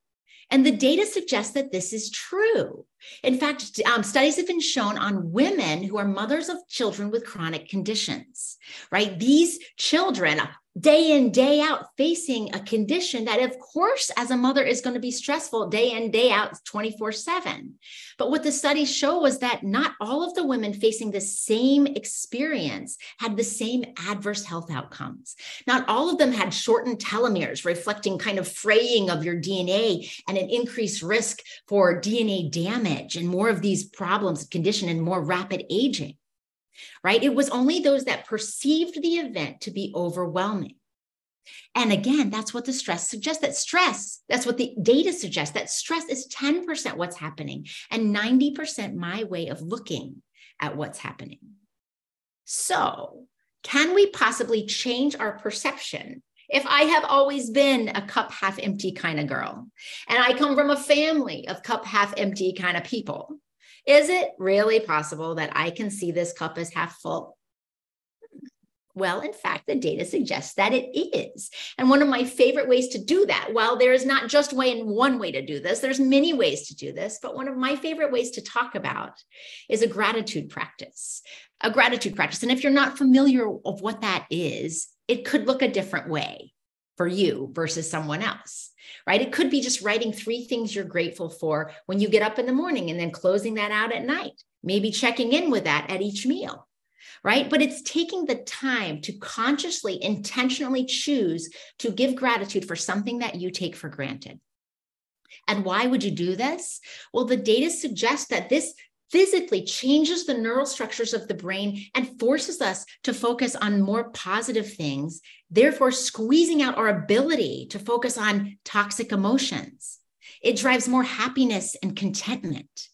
and the data suggests that this is true. In fact, um, studies have been shown on women who are mothers of children with chronic conditions, right? These children day in, day out, facing a condition that, of course, as a mother is going to be stressful day in, day out, 24 7. But what the studies show was that not all of the women facing the same experience had the same adverse health outcomes. Not all of them had shortened telomeres, reflecting kind of fraying of your DNA and an increased risk for DNA damage and more of these problems, condition, and more rapid aging right? It was only those that perceived the event to be overwhelming. And again, that's what the stress suggests that stress, that's what the data suggests that stress is 10% what's happening and 90% my way of looking at what's happening. So, can we possibly change our perception if I have always been a cup half empty kind of girl and I come from a family of cup half empty kind of people? Is it really possible that I can see this cup as half full? Well, in fact, the data suggests that it is. And one of my favorite ways to do that, while there is not just way one way to do this, there's many ways to do this, but one of my favorite ways to talk about is a gratitude practice. A gratitude practice. And if you're not familiar of what that is, it could look a different way for you versus someone else right? It could be just writing three things you're grateful for when you get up in the morning and then closing that out at night, maybe checking in with that at each meal, right? But it's taking the time to consciously, intentionally choose to give gratitude for something that you take for granted. And why would you do this? Well, the data suggests that this physically changes the neural structures of the brain and forces us to focus on more positive things, therefore, squeezing out our ability to focus on toxic emotions. It drives more happiness and contentment.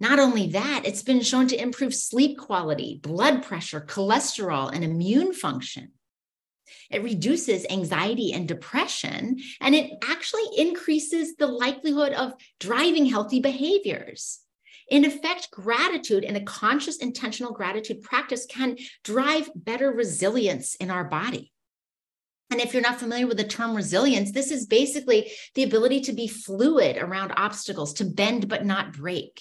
Not only that, it's been shown to improve sleep quality, blood pressure, cholesterol, and immune function. It reduces anxiety and depression, and it actually increases the likelihood of driving healthy behaviors. In effect, gratitude and a conscious, intentional gratitude practice can drive better resilience in our body. And if you're not familiar with the term resilience, this is basically the ability to be fluid around obstacles, to bend but not break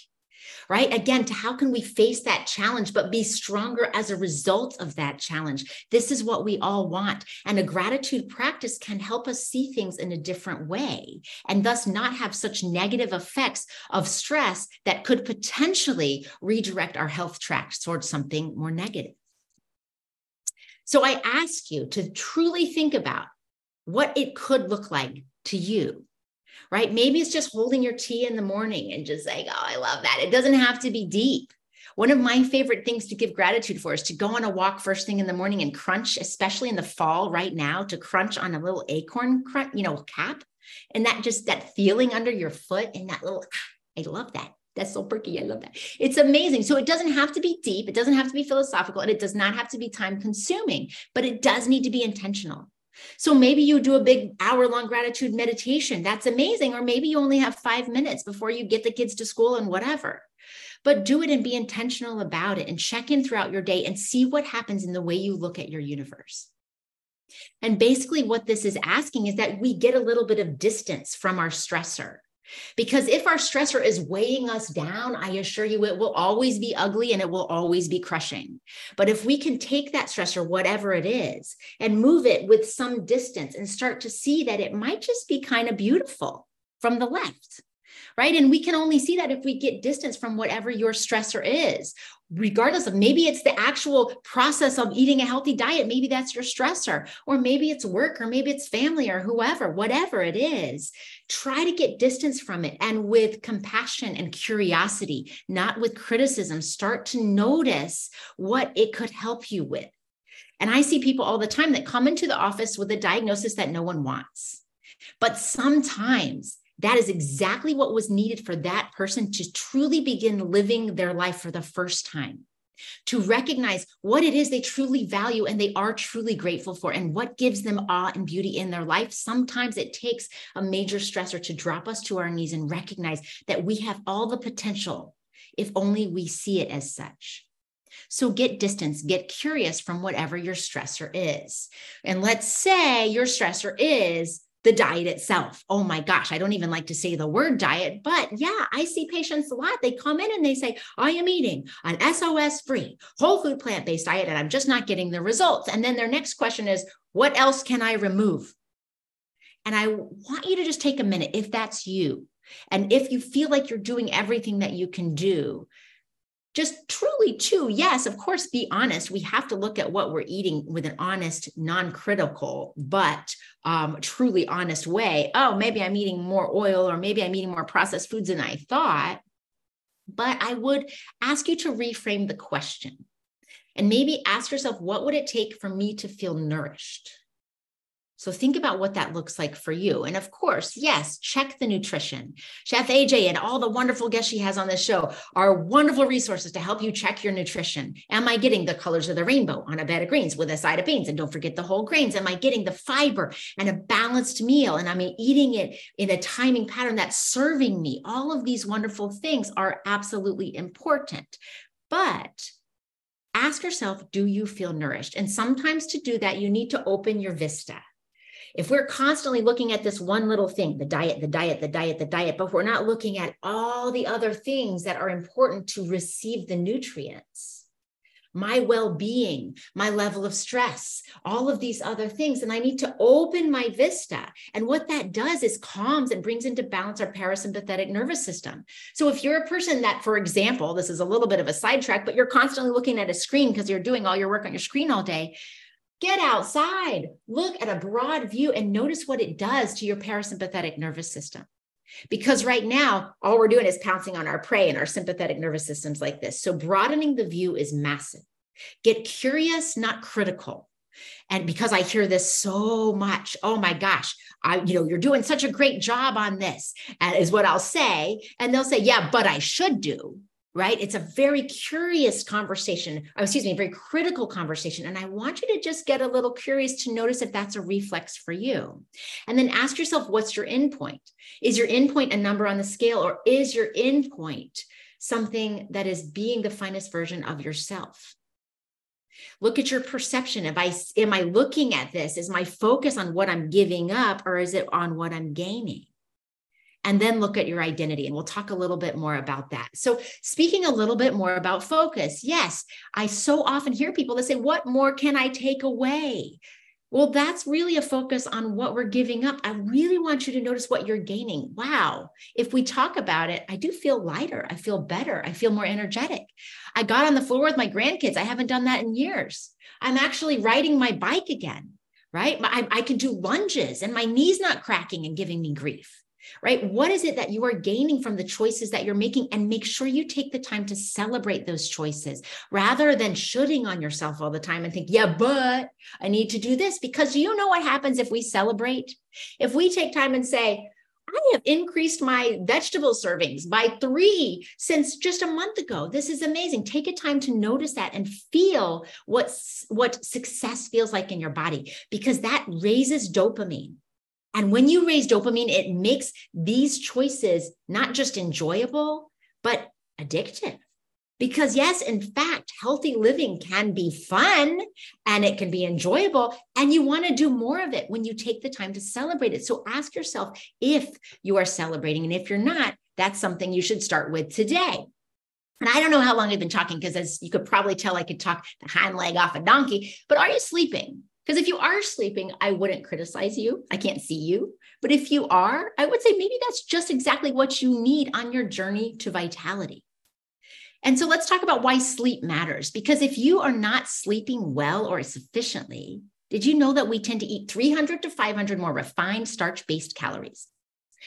right? Again, to how can we face that challenge, but be stronger as a result of that challenge? This is what we all want. And a gratitude practice can help us see things in a different way and thus not have such negative effects of stress that could potentially redirect our health track towards something more negative. So I ask you to truly think about what it could look like to you right? Maybe it's just holding your tea in the morning and just saying, oh, I love that. It doesn't have to be deep. One of my favorite things to give gratitude for is to go on a walk first thing in the morning and crunch, especially in the fall right now, to crunch on a little acorn crunch, you know, cap. And that just that feeling under your foot and that little, ah, I love that. That's so perky. I love that. It's amazing. So it doesn't have to be deep. It doesn't have to be philosophical and it does not have to be time consuming, but it does need to be intentional. So maybe you do a big hour long gratitude meditation. That's amazing. Or maybe you only have five minutes before you get the kids to school and whatever. But do it and be intentional about it and check in throughout your day and see what happens in the way you look at your universe. And basically, what this is asking is that we get a little bit of distance from our stressor. Because if our stressor is weighing us down, I assure you it will always be ugly and it will always be crushing. But if we can take that stressor, whatever it is, and move it with some distance and start to see that it might just be kind of beautiful from the left, right? And we can only see that if we get distance from whatever your stressor is, regardless of maybe it's the actual process of eating a healthy diet. Maybe that's your stressor, or maybe it's work, or maybe it's family, or whoever, whatever it is. Try to get distance from it and with compassion and curiosity, not with criticism, start to notice what it could help you with. And I see people all the time that come into the office with a diagnosis that no one wants. But sometimes that is exactly what was needed for that person to truly begin living their life for the first time to recognize what it is they truly value and they are truly grateful for and what gives them awe and beauty in their life. Sometimes it takes a major stressor to drop us to our knees and recognize that we have all the potential if only we see it as such. So get distance, get curious from whatever your stressor is. And let's say your stressor is the diet itself. Oh my gosh, I don't even like to say the word diet, but yeah, I see patients a lot. They come in and they say, I am eating an SOS free, whole food plant based diet, and I'm just not getting the results. And then their next question is, What else can I remove? And I want you to just take a minute if that's you. And if you feel like you're doing everything that you can do, just truly too yes of course be honest. We have to look at what we're eating with an honest non-critical but um, truly honest way. Oh maybe i'm eating more oil or maybe i'm eating more processed foods than i thought but i would ask you to reframe the question and maybe ask yourself what would it take for me to feel nourished so think about what that looks like for you. And of course, yes, check the nutrition. Chef AJ and all the wonderful guests she has on this show are wonderful resources to help you check your nutrition. Am I getting the colors of the rainbow on a bed of greens with a side of beans? And don't forget the whole grains. Am I getting the fiber and a balanced meal? And I'm eating it in a timing pattern that's serving me. All of these wonderful things are absolutely important. But ask yourself, do you feel nourished? And sometimes to do that, you need to open your vista if we're constantly looking at this one little thing, the diet, the diet, the diet, the diet, but we're not looking at all the other things that are important to receive the nutrients, my well being, my level of stress, all of these other things. And I need to open my vista. And what that does is calms and brings into balance our parasympathetic nervous system. So if you're a person that, for example, this is a little bit of a sidetrack, but you're constantly looking at a screen because you're doing all your work on your screen all day, Get outside, look at a broad view, and notice what it does to your parasympathetic nervous system. Because right now, all we're doing is pouncing on our prey and our sympathetic nervous systems like this. So, broadening the view is massive. Get curious, not critical. And because I hear this so much, oh my gosh, I, you know, you're doing such a great job on this, uh, is what I'll say. And they'll say, yeah, but I should do right? It's a very curious conversation, oh, excuse me, very critical conversation. And I want you to just get a little curious to notice if that's a reflex for you. And then ask yourself, what's your endpoint? Is your endpoint a number on the scale, or is your endpoint something that is being the finest version of yourself? Look at your perception. If I am I looking at this, is my focus on what I'm giving up or is it on what I'm gaining? And then look at your identity. And we'll talk a little bit more about that. So, speaking a little bit more about focus, yes, I so often hear people that say, What more can I take away? Well, that's really a focus on what we're giving up. I really want you to notice what you're gaining. Wow. If we talk about it, I do feel lighter. I feel better. I feel more energetic. I got on the floor with my grandkids. I haven't done that in years. I'm actually riding my bike again, right? I, I can do lunges and my knee's not cracking and giving me grief right? What is it that you are gaining from the choices that you're making? And make sure you take the time to celebrate those choices rather than shooting on yourself all the time and think, yeah, but I need to do this. Because you know what happens if we celebrate? If we take time and say, I have increased my vegetable servings by three since just a month ago. This is amazing. Take a time to notice that and feel what, what success feels like in your body because that raises dopamine. And when you raise dopamine, it makes these choices not just enjoyable, but addictive. Because, yes, in fact, healthy living can be fun and it can be enjoyable, and you want to do more of it when you take the time to celebrate it. So ask yourself if you are celebrating. And if you're not, that's something you should start with today. And I don't know how long I've been talking because, as you could probably tell, I could talk the hind leg off a donkey, but are you sleeping? Because if you are sleeping, I wouldn't criticize you. I can't see you. But if you are, I would say maybe that's just exactly what you need on your journey to vitality. And so let's talk about why sleep matters. Because if you are not sleeping well or sufficiently, did you know that we tend to eat 300 to 500 more refined starch based calories?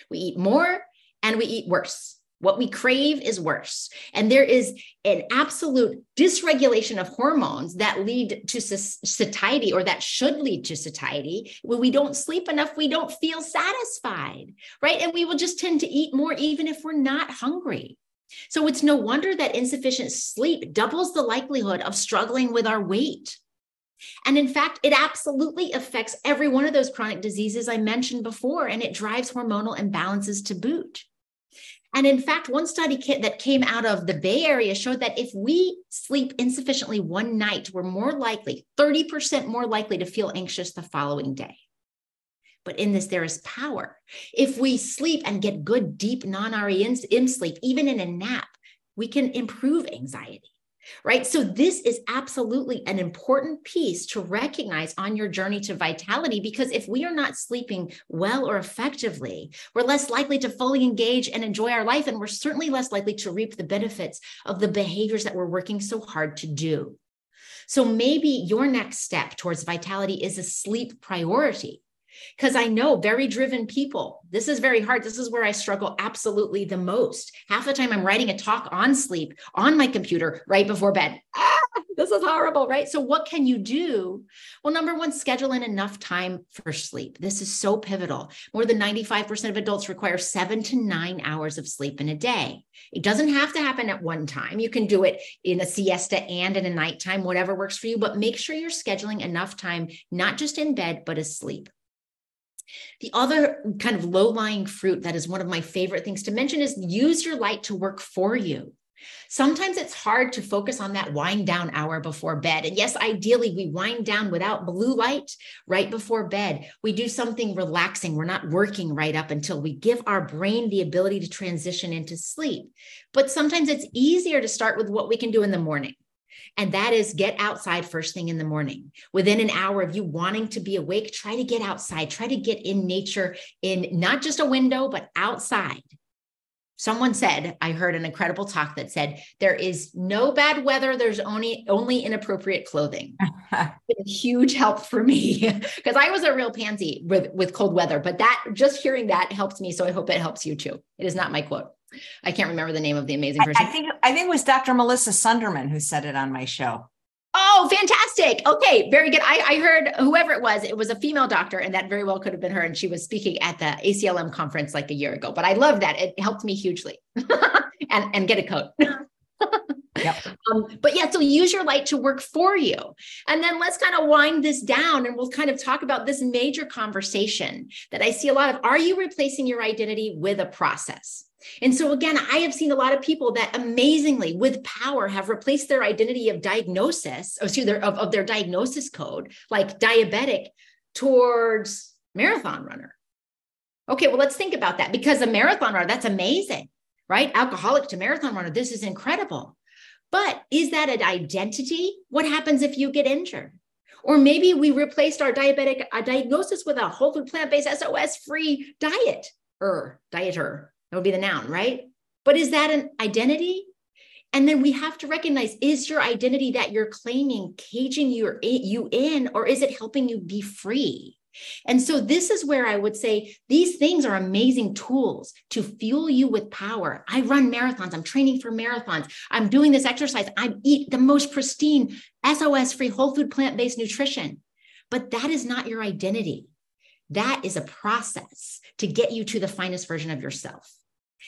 We eat more and we eat worse. What we crave is worse. And there is an absolute dysregulation of hormones that lead to satiety or that should lead to satiety. When we don't sleep enough, we don't feel satisfied, right? And we will just tend to eat more even if we're not hungry. So it's no wonder that insufficient sleep doubles the likelihood of struggling with our weight. And in fact, it absolutely affects every one of those chronic diseases I mentioned before, and it drives hormonal imbalances to boot. And in fact, one study that came out of the Bay Area showed that if we sleep insufficiently one night, we're more likely, 30% more likely to feel anxious the following day. But in this, there is power. If we sleep and get good, deep non REM sleep, even in a nap, we can improve anxiety right? So, this is absolutely an important piece to recognize on your journey to vitality because if we are not sleeping well or effectively, we're less likely to fully engage and enjoy our life. And we're certainly less likely to reap the benefits of the behaviors that we're working so hard to do. So, maybe your next step towards vitality is a sleep priority because I know very driven people. This is very hard. This is where I struggle absolutely the most. Half the time I'm writing a talk on sleep on my computer right before bed. Ah, this is horrible, right? So, what can you do? Well, number one, schedule in enough time for sleep. This is so pivotal. More than 95% of adults require seven to nine hours of sleep in a day. It doesn't have to happen at one time. You can do it in a siesta and in a nighttime, whatever works for you, but make sure you're scheduling enough time, not just in bed, but asleep. The other kind of low lying fruit that is one of my favorite things to mention is use your light to work for you. Sometimes it's hard to focus on that wind down hour before bed. And yes, ideally, we wind down without blue light right before bed. We do something relaxing. We're not working right up until we give our brain the ability to transition into sleep. But sometimes it's easier to start with what we can do in the morning. And that is get outside first thing in the morning. Within an hour of you wanting to be awake, try to get outside, try to get in nature, in not just a window, but outside. Someone said, I heard an incredible talk that said, there is no bad weather, there's only only inappropriate clothing. a huge help for me because I was a real pansy with, with cold weather, but that just hearing that helps me. So I hope it helps you too. It is not my quote. I can't remember the name of the amazing person. I, I think I think it was Dr. Melissa Sundermann who said it on my show. Oh, fantastic. Okay, very good. I, I heard whoever it was, it was a female doctor, and that very well could have been her. And she was speaking at the ACLM conference like a year ago. But I love that. It helped me hugely. and, and get a coat. Yep. Um, but yeah, so use your light to work for you. And then let's kind of wind this down and we'll kind of talk about this major conversation that I see a lot of. Are you replacing your identity with a process? And so, again, I have seen a lot of people that amazingly, with power, have replaced their identity of diagnosis, or excuse me, of, of their diagnosis code, like diabetic, towards marathon runner. Okay, well, let's think about that because a marathon runner, that's amazing, right? Alcoholic to marathon runner, this is incredible. But is that an identity? What happens if you get injured? Or maybe we replaced our diabetic uh, diagnosis with a whole food plant based SOS free diet or dieter that would be the noun, right? But is that an identity? And then we have to recognize is your identity that you're claiming caging you, you in, or is it helping you be free? And so, this is where I would say these things are amazing tools to fuel you with power. I run marathons, I'm training for marathons, I'm doing this exercise, I eat the most pristine, SOS free, whole food, plant based nutrition. But that is not your identity. That is a process to get you to the finest version of yourself.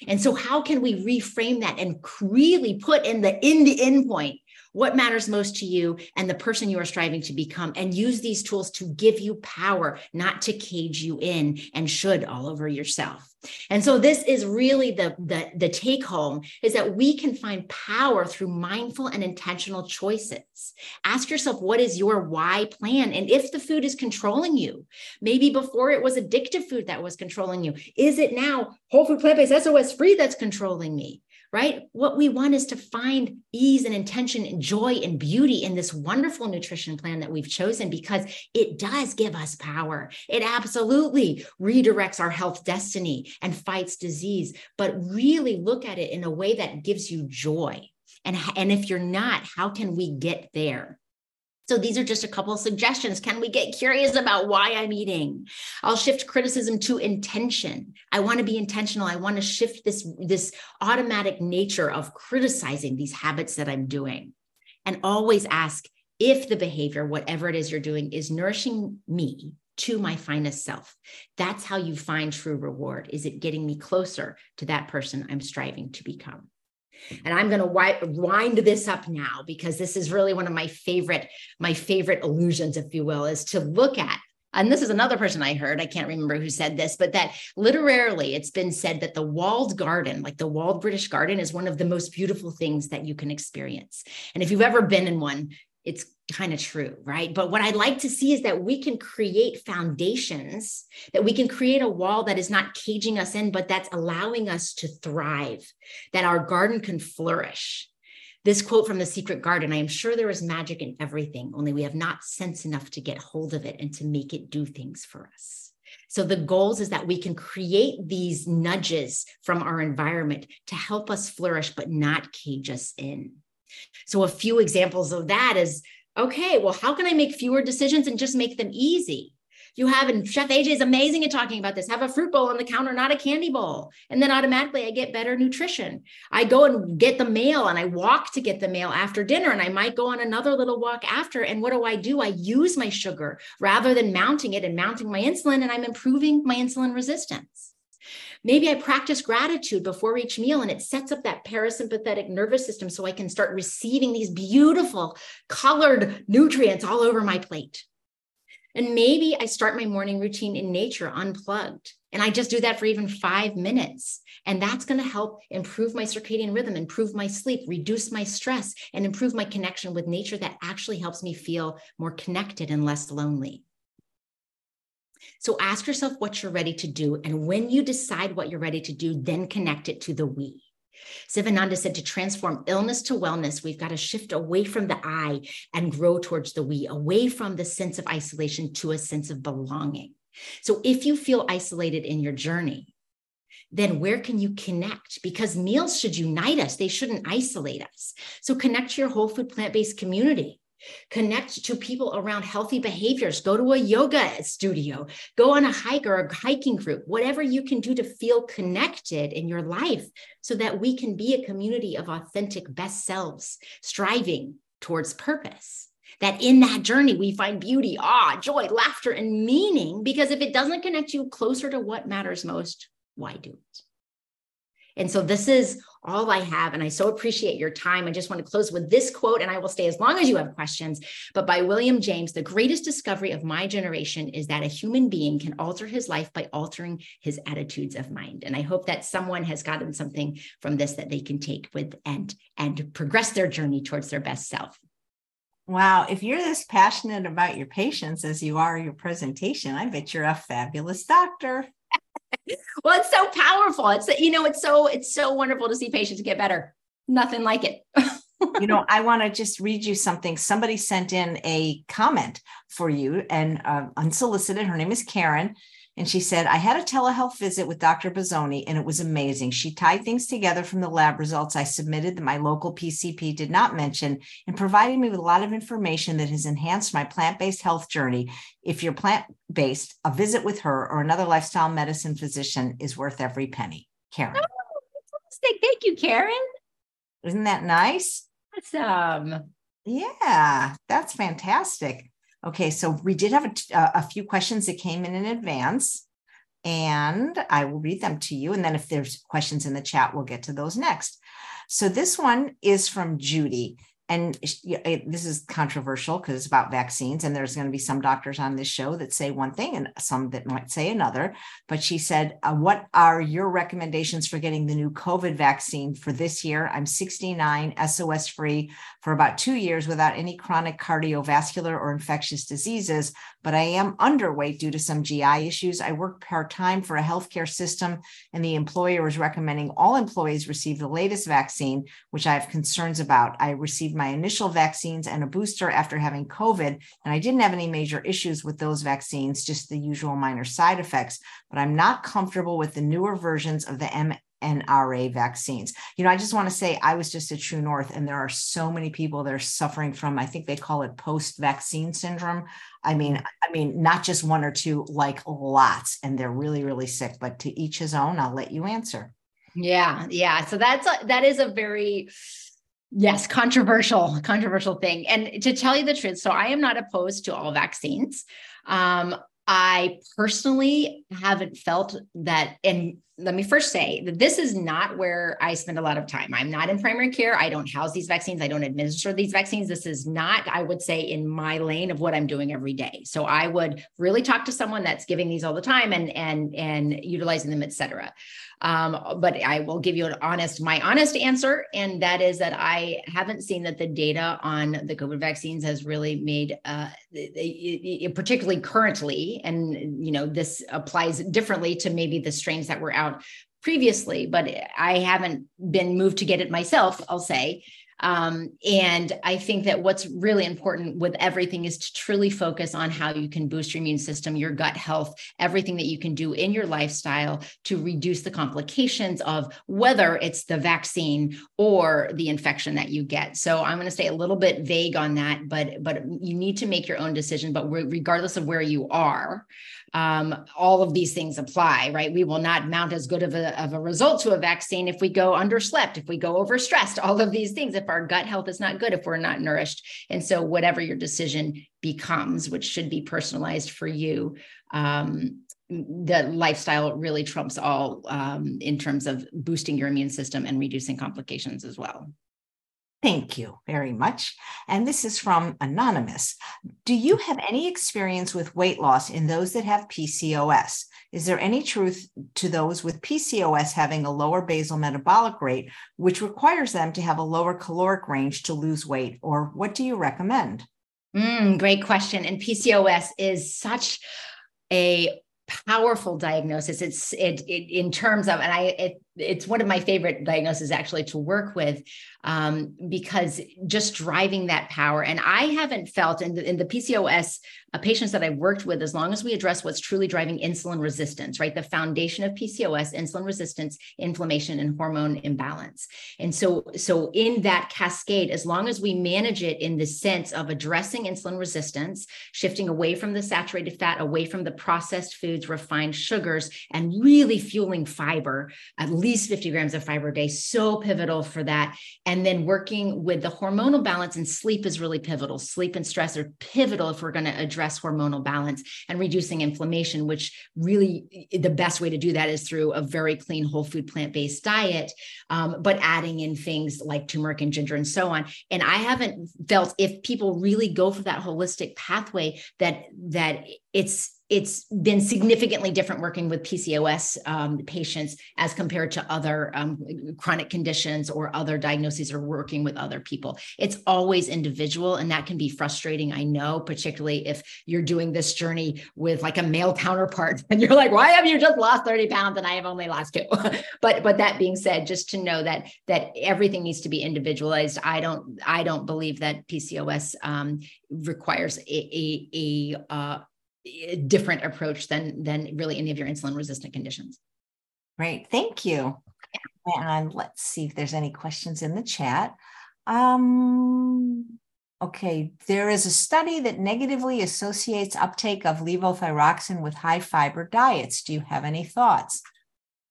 And so, how can we reframe that and really put in the in the end point what matters most to you and the person you are striving to become, and use these tools to give you power, not to cage you in and should all over yourself. And so this is really the, the, the take home is that we can find power through mindful and intentional choices. Ask yourself, what is your why plan? And if the food is controlling you, maybe before it was addictive food that was controlling you, is it now whole food plant based SOS free that's controlling me? Right? What we want is to find ease and intention and joy and beauty in this wonderful nutrition plan that we've chosen because it does give us power. It absolutely redirects our health destiny and fights disease, but really look at it in a way that gives you joy. And, and if you're not, how can we get there? So these are just a couple of suggestions. Can we get curious about why I'm eating? I'll shift criticism to intention. I want to be intentional. I want to shift this, this automatic nature of criticizing these habits that I'm doing. And always ask if the behavior, whatever it is you're doing, is nourishing me to my finest self. That's how you find true reward. Is it getting me closer to that person I'm striving to become? And I'm going to wind this up now because this is really one of my favorite, my favorite illusions, if you will, is to look at. And this is another person I heard, I can't remember who said this, but that literally it's been said that the walled garden, like the walled British garden, is one of the most beautiful things that you can experience. And if you've ever been in one, it's kind of true, right? But what I'd like to see is that we can create foundations, that we can create a wall that is not caging us in, but that's allowing us to thrive, that our garden can flourish. This quote from The Secret Garden I am sure there is magic in everything, only we have not sense enough to get hold of it and to make it do things for us. So the goals is that we can create these nudges from our environment to help us flourish, but not cage us in. So a few examples of that is okay, well, how can I make fewer decisions and just make them easy? You have, and Chef AJ is amazing at talking about this. Have a fruit bowl on the counter, not a candy bowl. And then automatically I get better nutrition. I go and get the mail and I walk to get the mail after dinner. And I might go on another little walk after. And what do I do? I use my sugar rather than mounting it and mounting my insulin. And I'm improving my insulin resistance. Maybe I practice gratitude before each meal and it sets up that parasympathetic nervous system so I can start receiving these beautiful colored nutrients all over my plate. And maybe I start my morning routine in nature unplugged. And I just do that for even five minutes. And that's going to help improve my circadian rhythm, improve my sleep, reduce my stress, and improve my connection with nature that actually helps me feel more connected and less lonely. So ask yourself what you're ready to do. And when you decide what you're ready to do, then connect it to the we. Sivananda said to transform illness to wellness, we've got to shift away from the I and grow towards the we, away from the sense of isolation to a sense of belonging. So if you feel isolated in your journey, then where can you connect? Because meals should unite us, they shouldn't isolate us. So connect to your whole food plant based community. Connect to people around healthy behaviors. Go to a yoga studio, go on a hike or a hiking group, whatever you can do to feel connected in your life so that we can be a community of authentic best selves, striving towards purpose. That in that journey, we find beauty, awe, joy, laughter, and meaning. Because if it doesn't connect you closer to what matters most, why do it? And so this is all I have. And I so appreciate your time. I just want to close with this quote, and I will stay as long as you have questions. But by William James, the greatest discovery of my generation is that a human being can alter his life by altering his attitudes of mind. And I hope that someone has gotten something from this that they can take with and and progress their journey towards their best self. Wow. If you're this passionate about your patients as you are your presentation, I bet you're a fabulous doctor well, it's so powerful. It's you know, it's so it's so wonderful to see patients get better. Nothing like it. you know, I want to just read you something. Somebody sent in a comment for you and uh, unsolicited. Her name is Karen. And she said, I had a telehealth visit with Dr. Bazzoni and it was amazing. She tied things together from the lab results I submitted that my local PCP did not mention and provided me with a lot of information that has enhanced my plant based health journey. If you're plant based, a visit with her or another lifestyle medicine physician is worth every penny. Karen. Oh, Thank you, Karen. Isn't that nice? Awesome. Yeah, that's fantastic. Okay, so we did have a, uh, a few questions that came in in advance, and I will read them to you. And then if there's questions in the chat, we'll get to those next. So this one is from Judy and this is controversial because it's about vaccines and there's going to be some doctors on this show that say one thing and some that might say another. But she said uh, what are your recommendations for getting the new covid vaccine for this year? I'm 69 sos free for about two years without any chronic cardiovascular or infectious diseases but i am underweight due to some gi issues. I work part-time for a healthcare system and the employer is recommending all employees receive the latest vaccine which i have concerns about. I received received my initial vaccines and a booster after having COVID, and I didn't have any major issues with those vaccines, just the usual minor side effects. But I'm not comfortable with the newer versions of the mRNA vaccines. You know, I just want to say I was just at True North, and there are so many people that are suffering from, I think they call it post-vaccine syndrome. I mean, mm-hmm. I mean, not just one or two, like lots, and they're really, really sick. But to each his own. I'll let you answer. Yeah, yeah. So that's a, that is a very Yes, controversial, controversial thing. And to tell you the truth, so I am not opposed to all vaccines. Um, I personally haven't felt that, and let me first say that this is not where I spend a lot of time. I'm not in primary care. I don't house these vaccines. I don't administer these vaccines. This is not, I would say, in my lane of what I'm doing every day. So I would really talk to someone that's giving these all the time and and and utilizing them, et cetera. Um, but I will give you an honest, my honest answer, and that is that I haven't seen that the data on the COVID vaccines has really made, uh, particularly currently, and you know this applies differently to maybe the strains that were out previously, but I haven't been moved to get it myself. I'll say. Um, and I think that what's really important with everything is to truly focus on how you can boost your immune system, your gut health, everything that you can do in your lifestyle to reduce the complications of whether it's the vaccine or the infection that you get. So I'm going to stay a little bit vague on that, but but you need to make your own decision. But regardless of where you are, um, all of these things apply, right? We will not mount as good of a, of a result to a vaccine if we go underslept, if we go overstressed, all of these things, if our gut health is not good, if we're not nourished. And so, whatever your decision becomes, which should be personalized for you, um, the lifestyle really trumps all um, in terms of boosting your immune system and reducing complications as well. Thank you very much. And this is from Anonymous. Do you have any experience with weight loss in those that have PCOS? Is there any truth to those with PCOS having a lower basal metabolic rate, which requires them to have a lower caloric range to lose weight? Or what do you recommend? Mm, great question. And PCOS is such a powerful diagnosis. It's it, it in terms of, and I it, it's one of my favorite diagnoses actually to work with um, because just driving that power. And I haven't felt in the, in the PCOS Uh, patients that I've worked with, as long as we address what's truly driving insulin resistance, right? The foundation of PCOS, insulin resistance, inflammation, and hormone imbalance. And so, so in that cascade, as long as we manage it in the sense of addressing insulin resistance, shifting away from the saturated fat, away from the processed foods, refined sugars, and really fueling fiber, at least 50 grams of fiber a day, so pivotal for that. And then working with the hormonal balance and sleep is really pivotal. Sleep and stress are pivotal if we're going to address hormonal balance and reducing inflammation, which really the best way to do that is through a very clean, whole food, plant based diet, um, but adding in things like turmeric and ginger and so on. And I haven't felt if people really go for that holistic pathway that that it's it's been significantly different working with PCOS um, patients as compared to other um, chronic conditions or other diagnoses or working with other people. It's always individual, and that can be frustrating. I know, particularly if you're doing this journey with like a male counterpart, and you're like, "Why have you just lost 30 pounds and I have only lost two? but but that being said, just to know that that everything needs to be individualized. I don't I don't believe that PCOS um, requires a a, a uh, different approach than than really any of your insulin resistant conditions. Great, thank you. And let's see if there's any questions in the chat. Um, okay, there is a study that negatively associates uptake of levothyroxine with high fiber diets. Do you have any thoughts?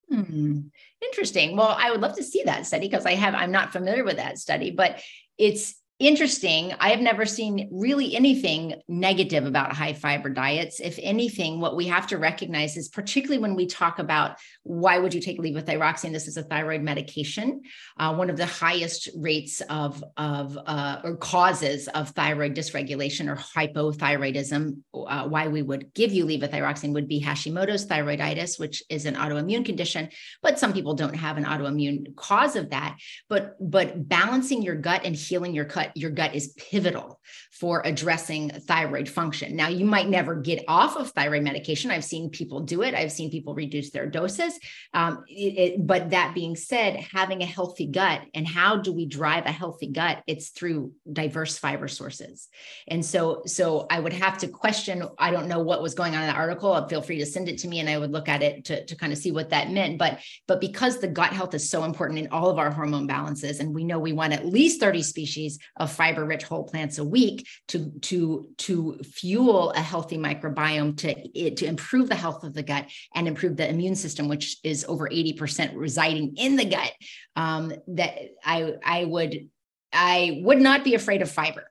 Hmm. Interesting. Well, I would love to see that study because I have I'm not familiar with that study, but it's interesting. I have never seen really anything negative about high fiber diets. If anything, what we have to recognize is particularly when we talk about why would you take levothyroxine? This is a thyroid medication, uh, one of the highest rates of, of uh, or causes of thyroid dysregulation or hypothyroidism. Uh, why we would give you levothyroxine would be Hashimoto's thyroiditis, which is an autoimmune condition, but some people don't have an autoimmune cause of that. But but balancing your gut and healing your gut your gut is pivotal for addressing thyroid function. Now, you might never get off of thyroid medication. I've seen people do it. I've seen people reduce their doses. Um, it, it, but that being said, having a healthy gut and how do we drive a healthy gut? It's through diverse fiber sources. And so, so I would have to question. I don't know what was going on in the article. Feel free to send it to me, and I would look at it to, to kind of see what that meant. But but because the gut health is so important in all of our hormone balances, and we know we want at least 30 species of fiber rich whole plants a week to to to fuel a healthy microbiome to to improve the health of the gut and improve the immune system which is over 80% residing in the gut. Um, that i i would i would not be afraid of fiber.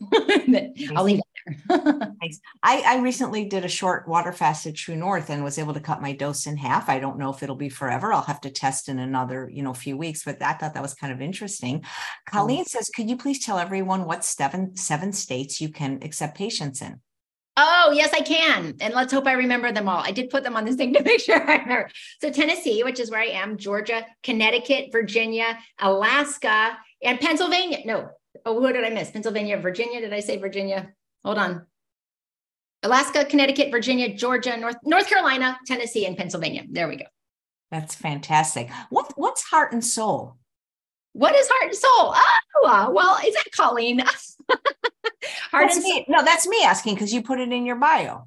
I'll leave I, I recently did a short water fast at True North and was able to cut my dose in half. I don't know if it'll be forever. I'll have to test in another, you know, few weeks, but I thought that was kind of interesting. Colleen says, could you please tell everyone what seven seven states you can accept patients in? Oh, yes, I can. And let's hope I remember them all. I did put them on this thing to make sure I remember. So, Tennessee, which is where I am, Georgia, Connecticut, Virginia, Alaska, and Pennsylvania. No, oh, what did I miss? Pennsylvania, Virginia. Did I say Virginia? Hold on. Alaska, Connecticut, Virginia, Georgia, North North Carolina, Tennessee, and Pennsylvania. There we go. That's fantastic. What what's heart and soul? What is heart and soul? Oh, uh, well, is that Colleen? heart that's and me. No, that's me asking because you put it in your bio.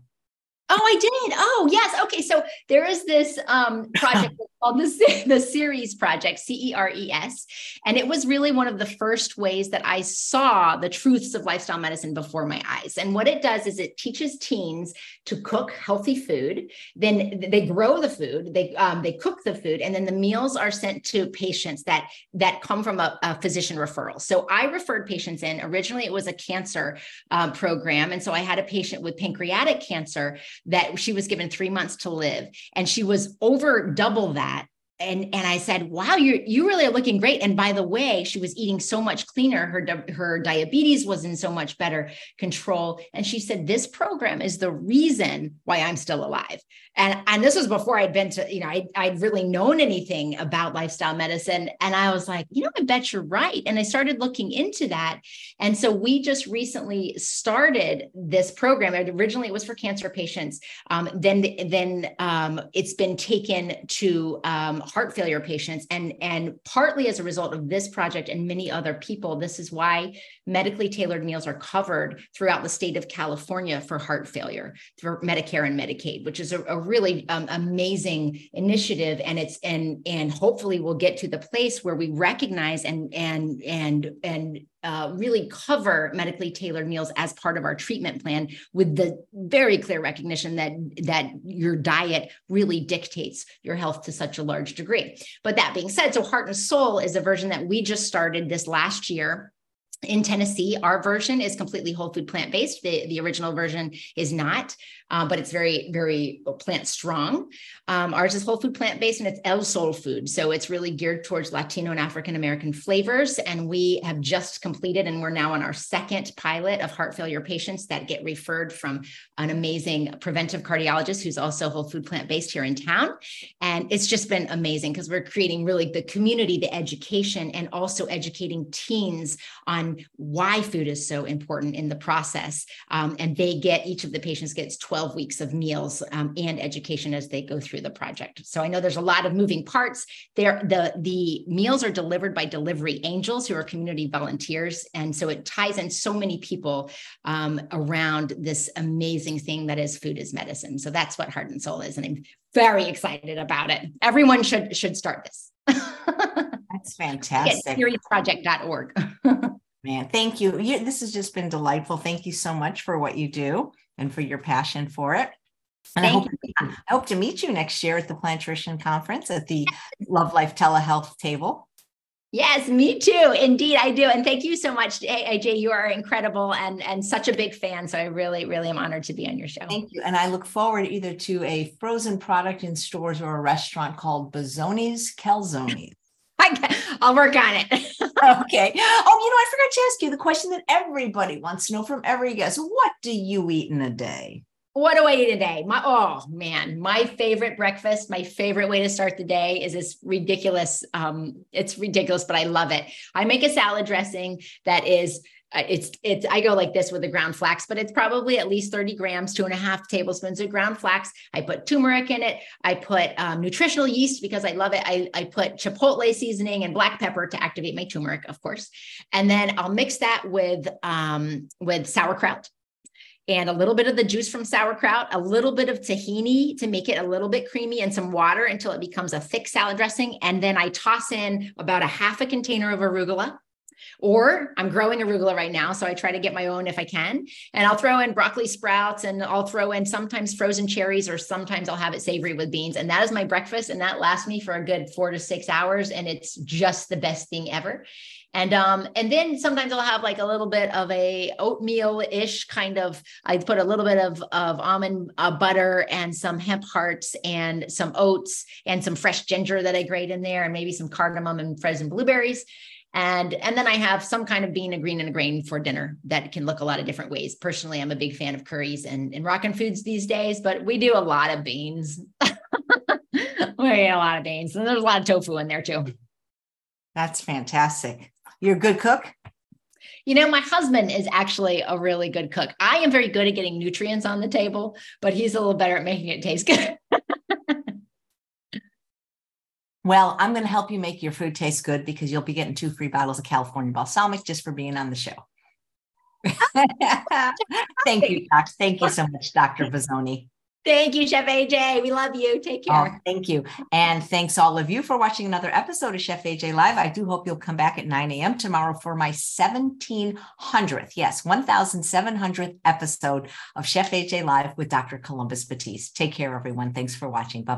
Oh, I did. Oh, yes. Okay. So there is this um, project called the, the Ceres Project, C E R E S. And it was really one of the first ways that I saw the truths of lifestyle medicine before my eyes. And what it does is it teaches teens to cook healthy food. Then they grow the food, they um, they cook the food, and then the meals are sent to patients that that come from a, a physician referral. So I referred patients in. Originally, it was a cancer um, program, and so I had a patient with pancreatic cancer that she was given three months to live, and she was over double that and and I said, "Wow, you you really are looking great." And by the way, she was eating so much cleaner. Her her diabetes was in so much better control. And she said, "This program is the reason why I'm still alive." And and this was before I'd been to you know I I'd really known anything about lifestyle medicine. And I was like, you know, I bet you're right. And I started looking into that. And so we just recently started this program. Originally, it was for cancer patients. Um, then then um, it's been taken to um, heart failure patients. And and partly as a result of this project and many other people this is why medically tailored meals are covered throughout the state of california for heart failure for medicare and medicaid which is a, a really um, amazing initiative. And it's and and hopefully we'll get to the place where we recognize and and and and uh, really cover medically tailored meals as part of our treatment plan with the very clear recognition that that your diet really dictates your health to such a large degree. But that being said so heart and soul is a version that we just started this last year in Tennessee, our version is completely whole food plant based. The, the original version is not uh, but it's very, very plant strong. Um, ours is whole food plant based and it's El Soul food. So it's really geared towards Latino and African American flavors. And we have just completed, and we're now on our second pilot of heart failure patients that get referred from an amazing preventive cardiologist who's also whole food plant based here in town. And it's just been amazing because we're creating really the community, the education, and also educating teens on why food is so important in the process. Um, and they get, each of the patients gets 12 12 weeks of meals um, and education as they go through the project. So I know there's a lot of moving parts there. The, the meals are delivered by delivery angels who are community volunteers. And so it ties in so many people um, around this amazing thing that is food is medicine. So that's what Heart and Soul is. And I'm very excited about it. Everyone should, should start this. that's fantastic. CeresProject.org. Man, thank you. you. This has just been delightful. Thank you so much for what you do and for your passion for it. And I hope, I hope to meet you next year at the Plantrition Conference at the Love Life Telehealth table. Yes, me too. Indeed, I do. And thank you so much, AJ. You are incredible and, and such a big fan. So I really, really am honored to be on your show. Thank you. And I look forward either to a frozen product in stores or a restaurant called Bazzoni's Calzones. I'll work on it. okay. Oh, you know, I forgot to ask you the question that everybody wants to know from every guest. What do you eat in a day? What do I eat a day? My oh man, my favorite breakfast, my favorite way to start the day is this ridiculous. Um, it's ridiculous, but I love it. I make a salad dressing that is it's it's I go like this with the ground flax, but it's probably at least 30 grams, two and a half tablespoons of ground flax. I put turmeric in it. I put um, nutritional yeast because I love it. I, I put chipotle seasoning and black pepper to activate my turmeric, of course. And then I'll mix that with um, with sauerkraut and a little bit of the juice from sauerkraut, a little bit of tahini to make it a little bit creamy, and some water until it becomes a thick salad dressing. And then I toss in about a half a container of arugula or I'm growing arugula right now, so I try to get my own if I can. And I'll throw in broccoli sprouts and I'll throw in sometimes frozen cherries or sometimes I'll have it savory with beans. And that is my breakfast. And that lasts me for a good four to six hours. And it's just the best thing ever. And um, and then sometimes I'll have like a little bit of a oatmeal-ish kind of. I put a little bit of of almond uh, butter and some hemp hearts and some oats and some fresh ginger that I grate in there, and maybe some cardamom and frozen blueberries. And, and then I have some kind of bean, a green, and a grain for dinner that can look a lot of different ways. Personally, I'm a big fan of curries and, and rockin' foods these days, but we do a lot of beans. we eat a lot of beans. And there's a lot of tofu in there too. That's fantastic. You're a good cook? You know, my husband is actually a really good cook. I am very good at getting nutrients on the table, but he's a little better at making it taste good. Well, I'm going to help you make your food taste good because you'll be getting two free bottles of California balsamic just for being on the show. Thank you, Doc. Thank you so much, Dr. Bozzone. Thank you, Chef AJ. We love you. Take oh, care. Oh, thank you. And thanks all of you for watching another episode of Chef AJ Live. I do hope you'll come back at 9 a.m. tomorrow for my 1700th, yes, 1700th episode of Chef AJ Live with Dr. Columbus Batiste. Take care, everyone. Thanks for watching. Bye bye.